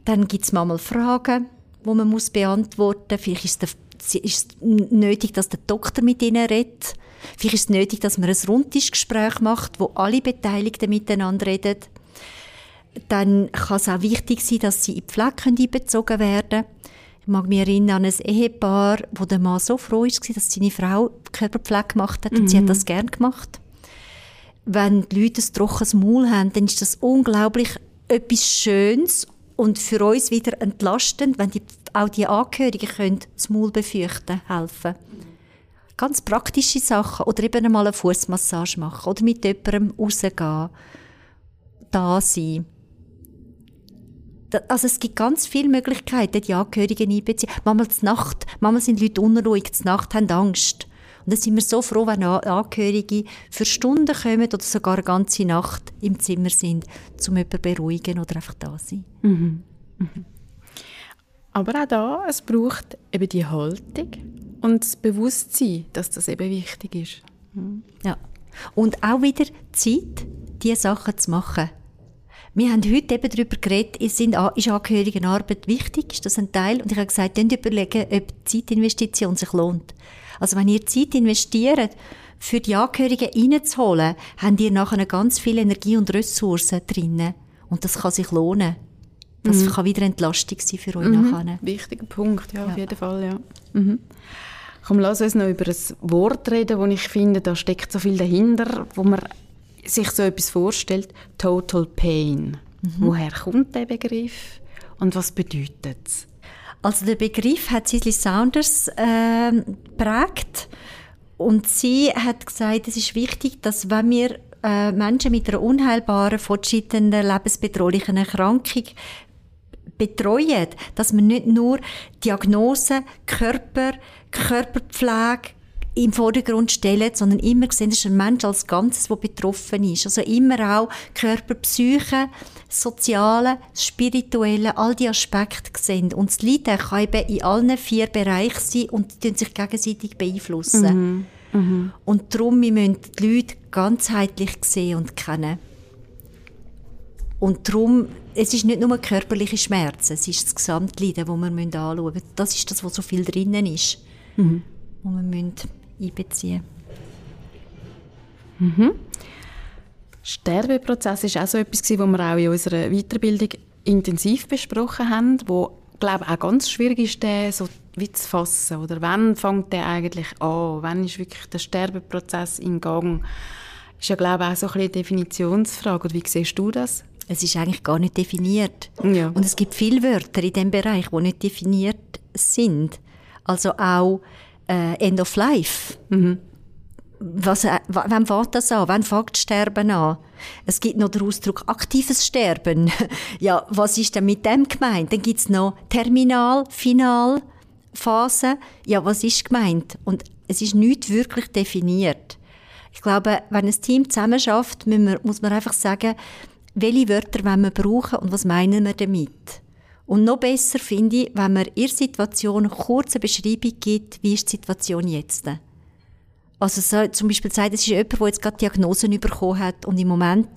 B: Dann gibt es manchmal Fragen, die man muss beantworten muss. Vielleicht ist es nötig, dass der Doktor mit ihnen redet. Vielleicht ist es nötig, dass man ein Rundtischgespräch macht, wo alle Beteiligten miteinander reden. Dann kann es auch wichtig sein, dass sie in die Pflege einbezogen werden können. Ich mag mich erinnern an ein Ehepaar, wo der Mann so froh war, dass seine Frau Körperpflege gemacht hat und mhm. sie hat mhm. das gern gemacht. Wenn die Leute ein trockenes Maul haben, dann ist das unglaublich etwas Schönes und für uns wieder entlastend, wenn die, auch die Angehörigen können das Maul befürchten helfen. Ganz praktische Sachen. Oder eben einmal eine Fußmassage machen. Oder mit jemandem rausgehen. Da sein. Also es gibt ganz viele Möglichkeiten, die Angehörigen einbeziehen. Manchmal zur Nacht, manchmal sind Leute unruhig, zur Nacht haben Angst. Und dann sind wir so froh, wenn Angehörige für Stunden kommen oder sogar eine ganze Nacht im Zimmer sind, um jemanden zu beruhigen oder einfach da sein. Mhm.
A: Mhm. Aber auch da, es braucht eben die Haltung und das Bewusstsein, dass das eben wichtig ist.
B: Mhm. Ja. Und auch wieder Zeit, diese Sachen zu machen. Wir haben heute eben darüber geredet, ist, ist Angehörigenarbeit wichtig? Ist das ein Teil? Und ich habe gesagt, dann überlegen, ob die Zeitinvestition sich lohnt. Also wenn ihr Zeit investiert, für die Angehörigen reinzuholen, habt ihr nachher ganz viel Energie und Ressourcen drinnen. Und das kann sich lohnen. Das mhm. kann wieder Entlastung sein für euch mhm. nachher.
A: Wichtiger Punkt, ja, ja. auf jeden Fall, ja. Mhm. Komm, lass uns noch über ein Wort reden, wo ich finde, da steckt so viel dahinter, wo man sich so etwas vorstellt. Total Pain. Mhm. Woher kommt der Begriff und was bedeutet es?
B: Also der Begriff hat Cicely Saunders äh, prägt und sie hat gesagt, es ist wichtig, dass wenn wir äh, Menschen mit einer unheilbaren, fortschreitenden, lebensbedrohlichen Erkrankung betreuen, dass man nicht nur Diagnose, Körper, Körperpflege im Vordergrund stellen, sondern immer sehen, es ist ein Mensch als Ganzes, der betroffen ist. Also immer auch Körper, Psyche, Soziale, Spirituelle, all die Aspekte sehen. Und das Leiden kann eben in allen vier Bereichen sein und die sich gegenseitig beeinflussen. Mhm. Mhm. Und darum wir müssen die Leute ganzheitlich sehen und kennen. Und darum, es ist nicht nur körperliche Schmerzen, es ist das Gesamtleiden, das wir anschauen müssen. Das ist das, was so viel drinnen ist, mhm. was wir müssen einbeziehen
A: mhm. Sterbeprozess ist auch so etwas, was wir auch in unserer Weiterbildung intensiv besprochen haben, wo glaube auch ganz schwierig ist, den so wie zu fassen. Oder wann fängt der eigentlich an? Wann ist wirklich der Sterbeprozess in Gang? Ist ja glaube auch so ein eine Definitionsfrage. Und wie siehst du das?
B: Es ist eigentlich gar nicht definiert. Ja. Und es gibt viele Wörter in diesem Bereich, die nicht definiert sind. Also auch äh, End of Life. Mhm. Was, äh, wann fängt das an? Wann fängt Sterben an? Es gibt noch den Ausdruck aktives Sterben. ja, was ist denn mit dem gemeint? Dann gibt es noch Terminal, Final, Phase. Ja, was ist gemeint? Und es ist nicht wirklich definiert. Ich glaube, wenn ein Team zusammen schafft, muss man einfach sagen, welche Wörter wollen wir brauchen und was meinen wir damit. Und noch besser finde ich, wenn man ihre Situation eine kurze Beschreibung gibt, wie ist die Situation jetzt. Also so, zum Beispiel sagt, es ist jemand, der jetzt gerade Diagnosen bekommen hat und im Moment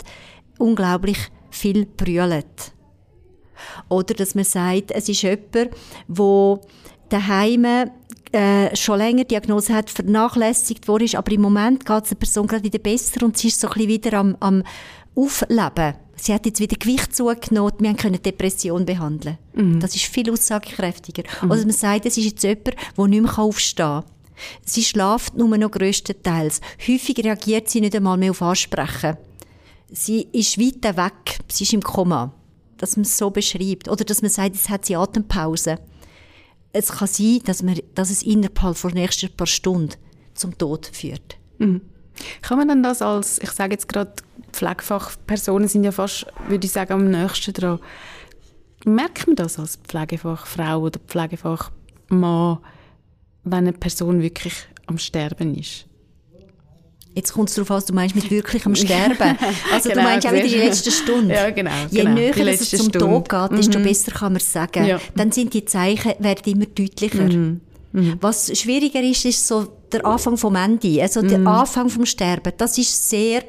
B: unglaublich viel brüllt. Oder dass man sagt, es ist jemand, der daheim äh, schon länger Diagnose hat, vernachlässigt worden aber im Moment geht es der Person gerade wieder besser und sie ist so ein bisschen wieder am, am Aufleben. Sie hat jetzt wieder Gewicht zugenommen, wir können Depression behandeln. Mhm. Das ist viel aussagekräftiger. Mhm. Oder man sagt, es ist jetzt jemand, der nicht mehr aufstehen kann. Sie schlaft nur noch grösstenteils. Häufig reagiert sie nicht einmal mehr auf Ansprechen. Sie ist weit weg, sie ist im Koma. Dass man es so beschreibt. Oder dass man sagt, es hat sie Atempause. Es kann sein, dass, man, dass es innerhalb der nächsten paar Stunden zum Tod führt. Mhm.
A: Kann man dann das als, ich sage jetzt gerade, Pflegefachpersonen sind ja fast, würde ich sagen, am nächsten dran. Merkt man das als Pflegefachfrau oder Pflegefachmann, wenn eine Person wirklich am Sterben ist?
B: Jetzt kommt es darauf an, du meinst mit wirklich am Sterben. Also genau, du meinst auch wieder die letzte Stunde.
A: Ja, genau.
B: Je
A: genau,
B: näher es zum Stunde. Tod geht, desto mhm. besser kann man es sagen. Ja. Dann sind die Zeichen werden immer deutlicher. Mhm. Mhm. Was schwieriger ist, ist so der Anfang vom Ende, also der mhm. Anfang vom Sterben. Das ist sehr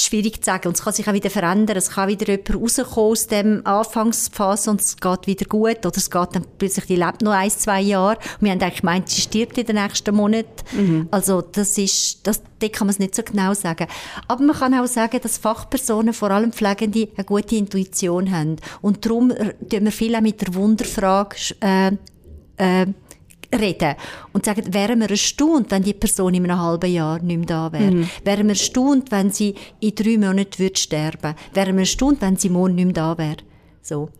B: schwierig zu sagen. Und es kann sich auch wieder verändern. Es kann wieder jemand rauskommen aus dem Anfangsphase und es geht wieder gut. Oder es geht dann plötzlich, die lebt noch ein, zwei Jahre. Und wir haben eigentlich gemeint, sie stirbt in den nächsten Monaten. Mhm. Also das ist, das, da kann man es nicht so genau sagen. Aber man kann auch sagen, dass Fachpersonen, vor allem Pflegende, eine gute Intuition haben. Und darum tun wir viel auch mit der Wunderfrage äh, äh, reden und sagen, wären wir erstaunt, wenn die Person in einem halben Jahr nicht mehr da wäre? Mhm. Wären wir erstaunt, wenn sie in drei Monaten würde sterben? Wären wir erstaunt, wenn sie morgen nicht mehr da wäre? So.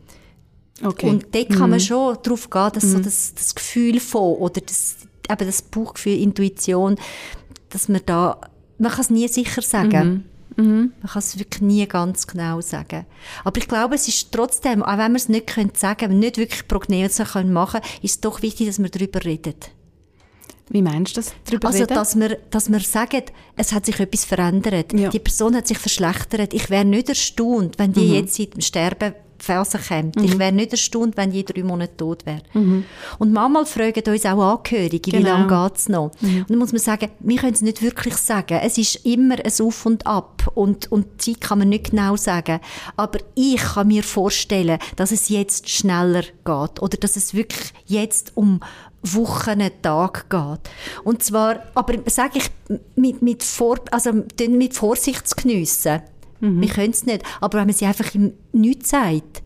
B: Okay. Und dort kann man mhm. schon darauf gehen, dass mhm. so das, das Gefühl von, oder das, eben das Bauchgefühl, Intuition, dass man da, man kann es nie sicher sagen. Mhm. Man kann es wirklich nie ganz genau sagen. Aber ich glaube, es ist trotzdem, auch wenn wir es nicht können sagen, nicht wirklich Prognosen können machen, ist es doch wichtig, dass wir darüber reden.
A: Wie meinst du das?
B: Darüber also, reden? dass wir, dass wir sagen, es hat sich etwas verändert. Ja. Die Person hat sich verschlechtert. Ich wäre nicht erstaunt, wenn die mhm. jetzt seit dem Sterben Phase kommt. Mhm. Ich wäre nicht erstaunt, wenn je drei Monate tot wäre. Mhm. Und manchmal fragen uns auch Angehörige, genau. wie lange geht es noch? Mhm. Und dann muss man sagen, wir können es nicht wirklich sagen. Es ist immer ein Auf und Ab und, und die Zeit kann man nicht genau sagen. Aber ich kann mir vorstellen, dass es jetzt schneller geht oder dass es wirklich jetzt um Wochen, Tage geht. Und zwar, aber sage ich, mit, mit, Vor, also, mit Vorsicht zu geniessen. Mhm. Wir können es nicht. Aber wenn man sie einfach im Nichts sagt,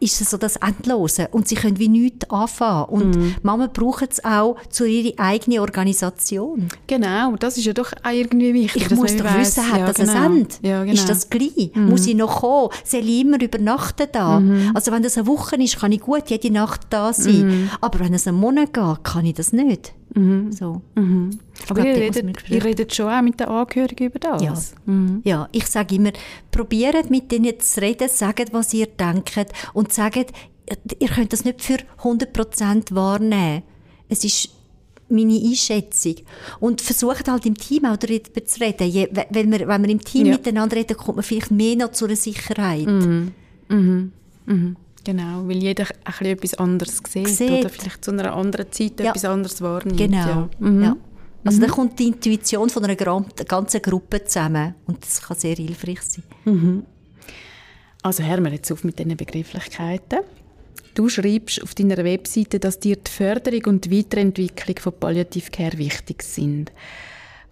B: ist es so das Endlose. Und sie können wie nichts anfangen. Und mhm. Mama braucht es auch zu ihrer eigenen Organisation.
A: Genau, das ist ja doch auch irgendwie wichtig.
B: Ich muss doch weiss. wissen, hat ja, das genau. ein Ende? Ja, genau. Ist das gleich? Mhm. Muss ich noch kommen? Soll ich immer übernachten da? Mhm. Also wenn das eine Woche ist, kann ich gut jede Nacht da sein. Mhm. Aber wenn es einen Monat geht, kann ich das nicht. Mhm. So.
A: Mhm. Aber glaub, ihr, redet, ihr redet schon auch mit den Angehörigen über das?
B: Ja, mhm. ja ich sage immer, probiert mit denen zu reden, sagt, was ihr denkt und sagt, ihr könnt das nicht für 100% wahrnehmen. Es ist meine Einschätzung. Und versucht halt im Team auch darüber zu reden. Je, wenn, wir, wenn wir im Team ja. miteinander reden, kommt man vielleicht mehr noch zu einer Sicherheit. Mhm.
A: Mhm. Mhm. Genau, weil jeder ein etwas anderes sieht, sieht, oder vielleicht zu einer anderen Zeit ja. etwas anderes wahrnimmt.
B: Genau, ja. Mhm. ja. Also mhm. da kommt die Intuition von einer ganzen Gruppe zusammen und das kann sehr hilfreich sein.
A: Mhm. Also hören wir jetzt auf mit diesen Begrifflichkeiten. Du schreibst auf deiner Webseite, dass dir die Förderung und die Weiterentwicklung von Palliative Care wichtig sind.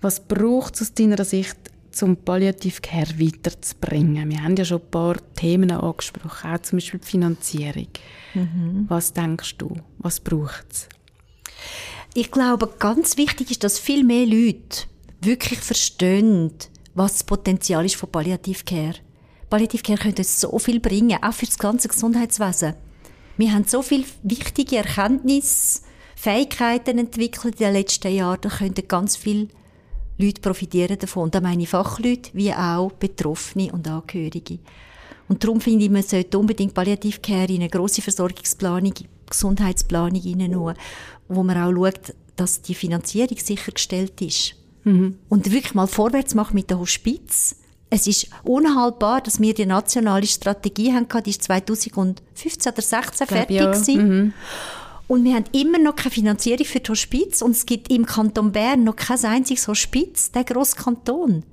A: Was braucht es aus deiner Sicht um Palliative Care weiterzubringen? Wir haben ja schon ein paar Themen angesprochen, auch zum Beispiel die Finanzierung. Mhm. Was denkst du, was braucht es?
B: Ich glaube, ganz wichtig ist, dass viel mehr Leute wirklich verstehen, was das Potenzial ist von Palliative Care. Palliative Care könnte uns so viel bringen, auch für das ganze Gesundheitswesen. Wir haben so viele wichtige Erkenntnisse, Fähigkeiten entwickelt in den letzten Jahren, da könnten ganz viele Leute profitieren davon. Da meine ich Fachleute wie auch Betroffene und Angehörige. Und darum finde ich, man sollte unbedingt Palliativcare in eine grosse Versorgungsplanung, Gesundheitsplanung hinein, wo man auch schaut, dass die Finanzierung sichergestellt ist. Mhm. Und wirklich mal vorwärts machen mit der Hospiz. Es ist unhaltbar, dass wir die nationale Strategie haben, die ist 2015 oder 2016 fertig ja. Mhm. Und wir haben immer noch keine Finanzierung für die Hospiz und es gibt im Kanton Bern noch kein einziges Hospiz, der grosse Kanton.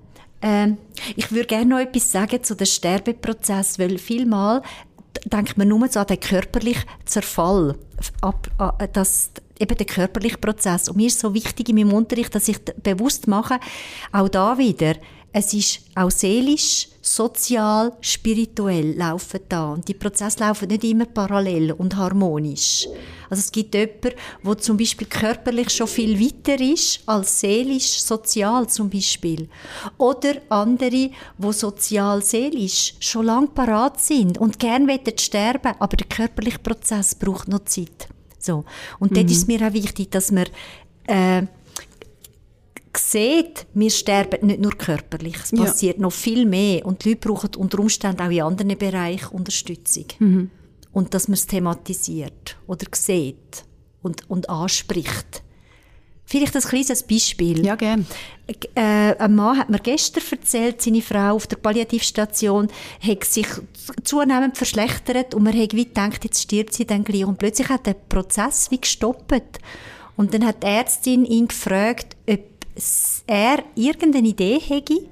B: Ähm, ich würde gerne noch etwas sagen zu dem Sterbeprozess, weil vielmal denkt man nur so an den körperlichen Zerfall, ab, ab, das, eben den körperlichen Prozess. Und mir ist so wichtig in meinem Unterricht, dass ich bewusst mache, auch da wieder, es ist auch seelisch, sozial, spirituell laufen da. Und die Prozesse laufen nicht immer parallel und harmonisch. Also es gibt jemanden, der zum Beispiel körperlich schon viel weiter ist als seelisch, sozial zum Beispiel. Oder andere, die sozial, seelisch schon lange parat sind und gerne sterben aber der körperliche Prozess braucht noch Zeit. So. Und mhm. dort ist es mir auch wichtig, dass man äh, sieht, wir sterben nicht nur körperlich, es passiert ja. noch viel mehr und die Leute brauchen unter Umständen auch in anderen Bereichen Unterstützung. Mhm. Und dass man es thematisiert oder sieht und, und anspricht. Vielleicht ein kleines Beispiel.
A: Ja, gerne.
B: Äh, ein Mann hat mir gestern erzählt, seine Frau auf der Palliativstation hat sich zunehmend verschlechtert und man hat wie gedacht, jetzt stirbt sie dann gleich. Und plötzlich hat der Prozess wie gestoppt. Und dann hat die Ärztin ihn gefragt, ob er irgendeine Idee hätte,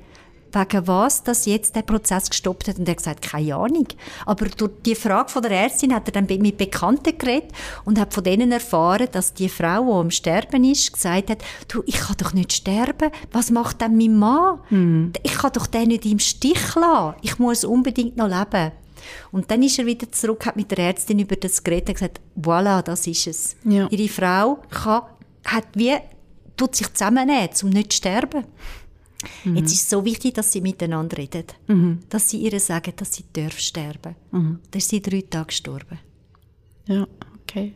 B: wegen was das jetzt der Prozess gestoppt hat. Und er hat gesagt, keine Ahnung. Aber durch die Frage von der Ärztin hat er dann mit Bekannten geredet und hat von denen erfahren, dass die Frau, die am Sterben ist, gesagt hat, du, ich kann doch nicht sterben. Was macht denn mein Mann? Mhm. Ich kann doch den nicht im Stich lassen. Ich muss unbedingt noch leben. Und dann ist er wieder zurück, hat mit der Ärztin über das geredet und gesagt, voilà, das ist es. Ja. Ihre Frau kann, hat wie, tut sich zusammennehmen, um nicht zu sterben. Mhm. Jetzt ist es so wichtig, dass sie miteinander reden. Mhm. Dass sie ihr sagen, dass sie darf sterben. Mhm. Da ist sie drei Tage gestorben.
A: Ja, okay.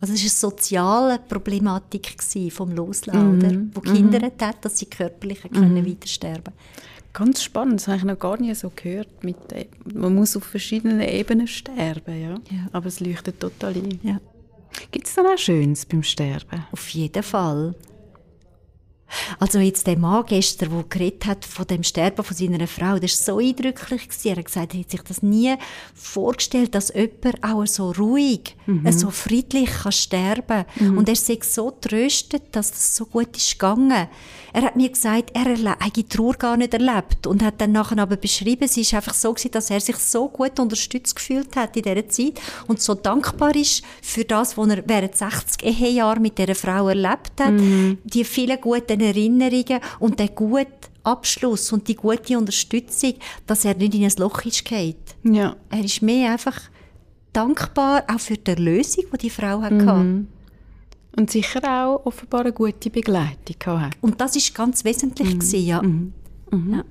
B: Also es war eine soziale Problematik vom Losladen, mhm. wo Kinder mhm. hat, dass sie körperlich mhm. können weiter sterben
A: Ganz spannend, das habe ich noch gar nie so gehört. Mit, man muss auf verschiedenen Ebenen sterben, ja. ja. aber es leuchtet total ein. Ja. Gibt es dann auch Schönes beim Sterben?
B: Auf jeden Fall. Also jetzt der Mann gestern, der geredet hat von dem Sterben von seiner Frau, das war so eindrücklich. Er hat gesagt, er hätte sich das nie vorgestellt, dass jemand auch so ruhig, mhm. so friedlich kann sterben kann. Mhm. Und er sich so tröstet, dass das so gut ist gegangen. Er hat mir gesagt, er hat die Trauer gar nicht erlebt und hat dann nachher aber beschrieben, es ist einfach so gewesen, dass er sich so gut unterstützt gefühlt hat in dieser Zeit und so dankbar ist für das, was er während 60 Ehejahren mit dieser Frau erlebt hat, mhm. die vielen guten Erinnerungen und der gute Abschluss und die gute Unterstützung, dass er nicht in ein Loch ist Ja. Er ist mehr einfach dankbar auch für die Lösung, die die Frau hatte. Mhm.
A: Und sicher auch offenbar eine gute Begleitung hat.
B: Und das ist ganz wesentlich mhm. gewesen, ja. Mhm.
A: Mhm. ja.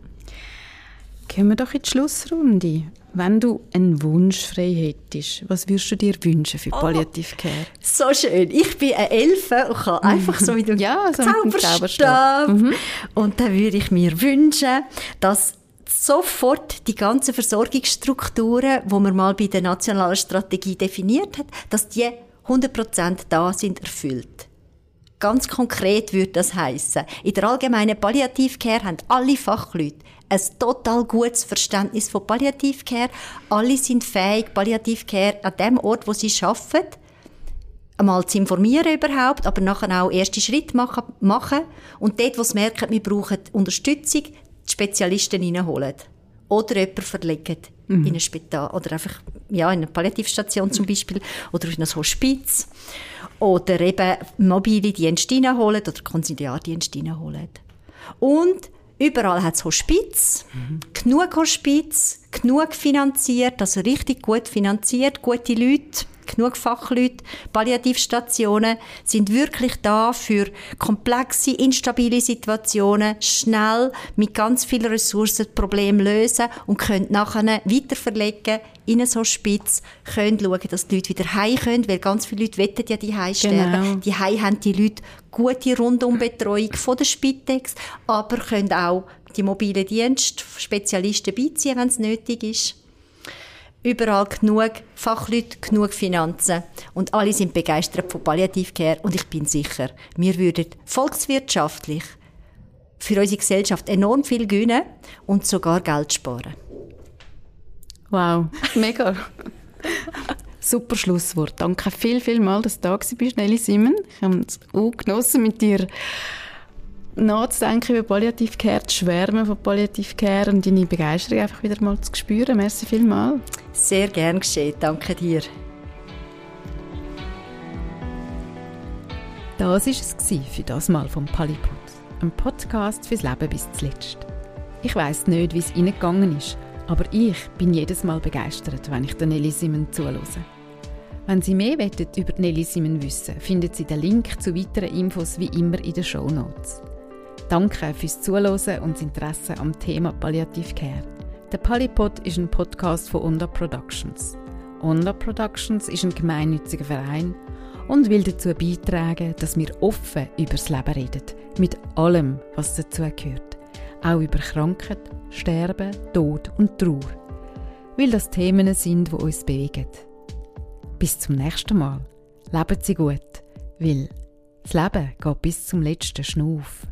A: Gehen wir doch in die Schlussrunde. Wenn du einen Wunsch frei hättest, was würdest du dir wünschen für Palliative Care? Oh,
B: so schön. Ich bin eine Elfe und kann einfach so wie du
A: ja, so
B: Zauberstab. Mhm. Und dann würde ich mir wünschen, dass sofort die ganzen Versorgungsstrukturen, die man mal bei der nationalen Strategie definiert hat, dass die 100% da sind erfüllt. Ganz konkret würde das heißen: In der allgemeinen Palliativcare haben alle Fachleute ein total gutes Verständnis von Palliativcare. Alle sind fähig, Palliativcare an dem Ort, wo sie arbeiten, einmal zu informieren überhaupt, aber nachher auch erste Schritte machen, machen und dort, wo sie merken, wir brauchen Unterstützung, die Spezialisten reinholen. Oder jemanden verlegen mhm. in ein Spital oder einfach ja, in eine Palliativstation zum Beispiel oder in ein Hospiz oder eben mobile Dienste reinholen oder Konsiliardienste reinholen. Und überall hat es Hospiz, mhm. genug Hospiz, genug finanziert, also richtig gut finanziert, gute Leute, genug Fachleute. Palliativstationen sind wirklich da für komplexe, instabile Situationen schnell mit ganz vielen Ressourcen das Problem lösen und können nachher weiterverlegen in ein Hospiz, können schauen, dass die Leute wieder heim können, weil ganz viele Leute wettet ja die sterben. Genau. Die haben die Leute gute Rundumbetreuung von der Spitex, aber können auch die mobilen Dienste, Spezialisten beiziehen, wenn es nötig ist überall genug Fachleute, genug Finanzen und alle sind begeistert von Palliativcare und ich bin sicher, wir würden volkswirtschaftlich für unsere Gesellschaft enorm viel gewinnen und sogar Geld sparen.
A: Wow, mega. Super Schlusswort. Danke viel, viel mal, dass du da bist, Nelly Simon. Ich habe es auch genossen mit dir nachzudenken über Palliative Care, zu schwärmen von Palliative Care und deine Begeisterung einfach wieder mal zu spüren. Merci vielmal.
B: Sehr gern geschehen. Danke dir.
A: Das war es für das Mal vom Pallipod. Ein Podcast fürs Leben bis zuletzt. Ich weiß nicht, wie es Ihnen gegangen ist, aber ich bin jedes Mal begeistert, wenn ich Nelly Simon zuhöre. Wenn Sie mehr über Nelly Simon wissen, finden Sie den Link zu weiteren Infos wie immer in den Show Notes. Danke fürs Zuhören und das Interesse am Thema Palliative Care. Der Polypod ist ein Podcast von Onda Productions. Onda Productions ist ein gemeinnütziger Verein und will dazu beitragen, dass wir offen über das Leben reden, mit allem, was dazu gehört. Auch über Krankheit, Sterben, Tod und Trauer. Weil das Themen sind, die uns bewegen. Bis zum nächsten Mal. Leben Sie gut, weil das Leben geht bis zum letzten Schnuff.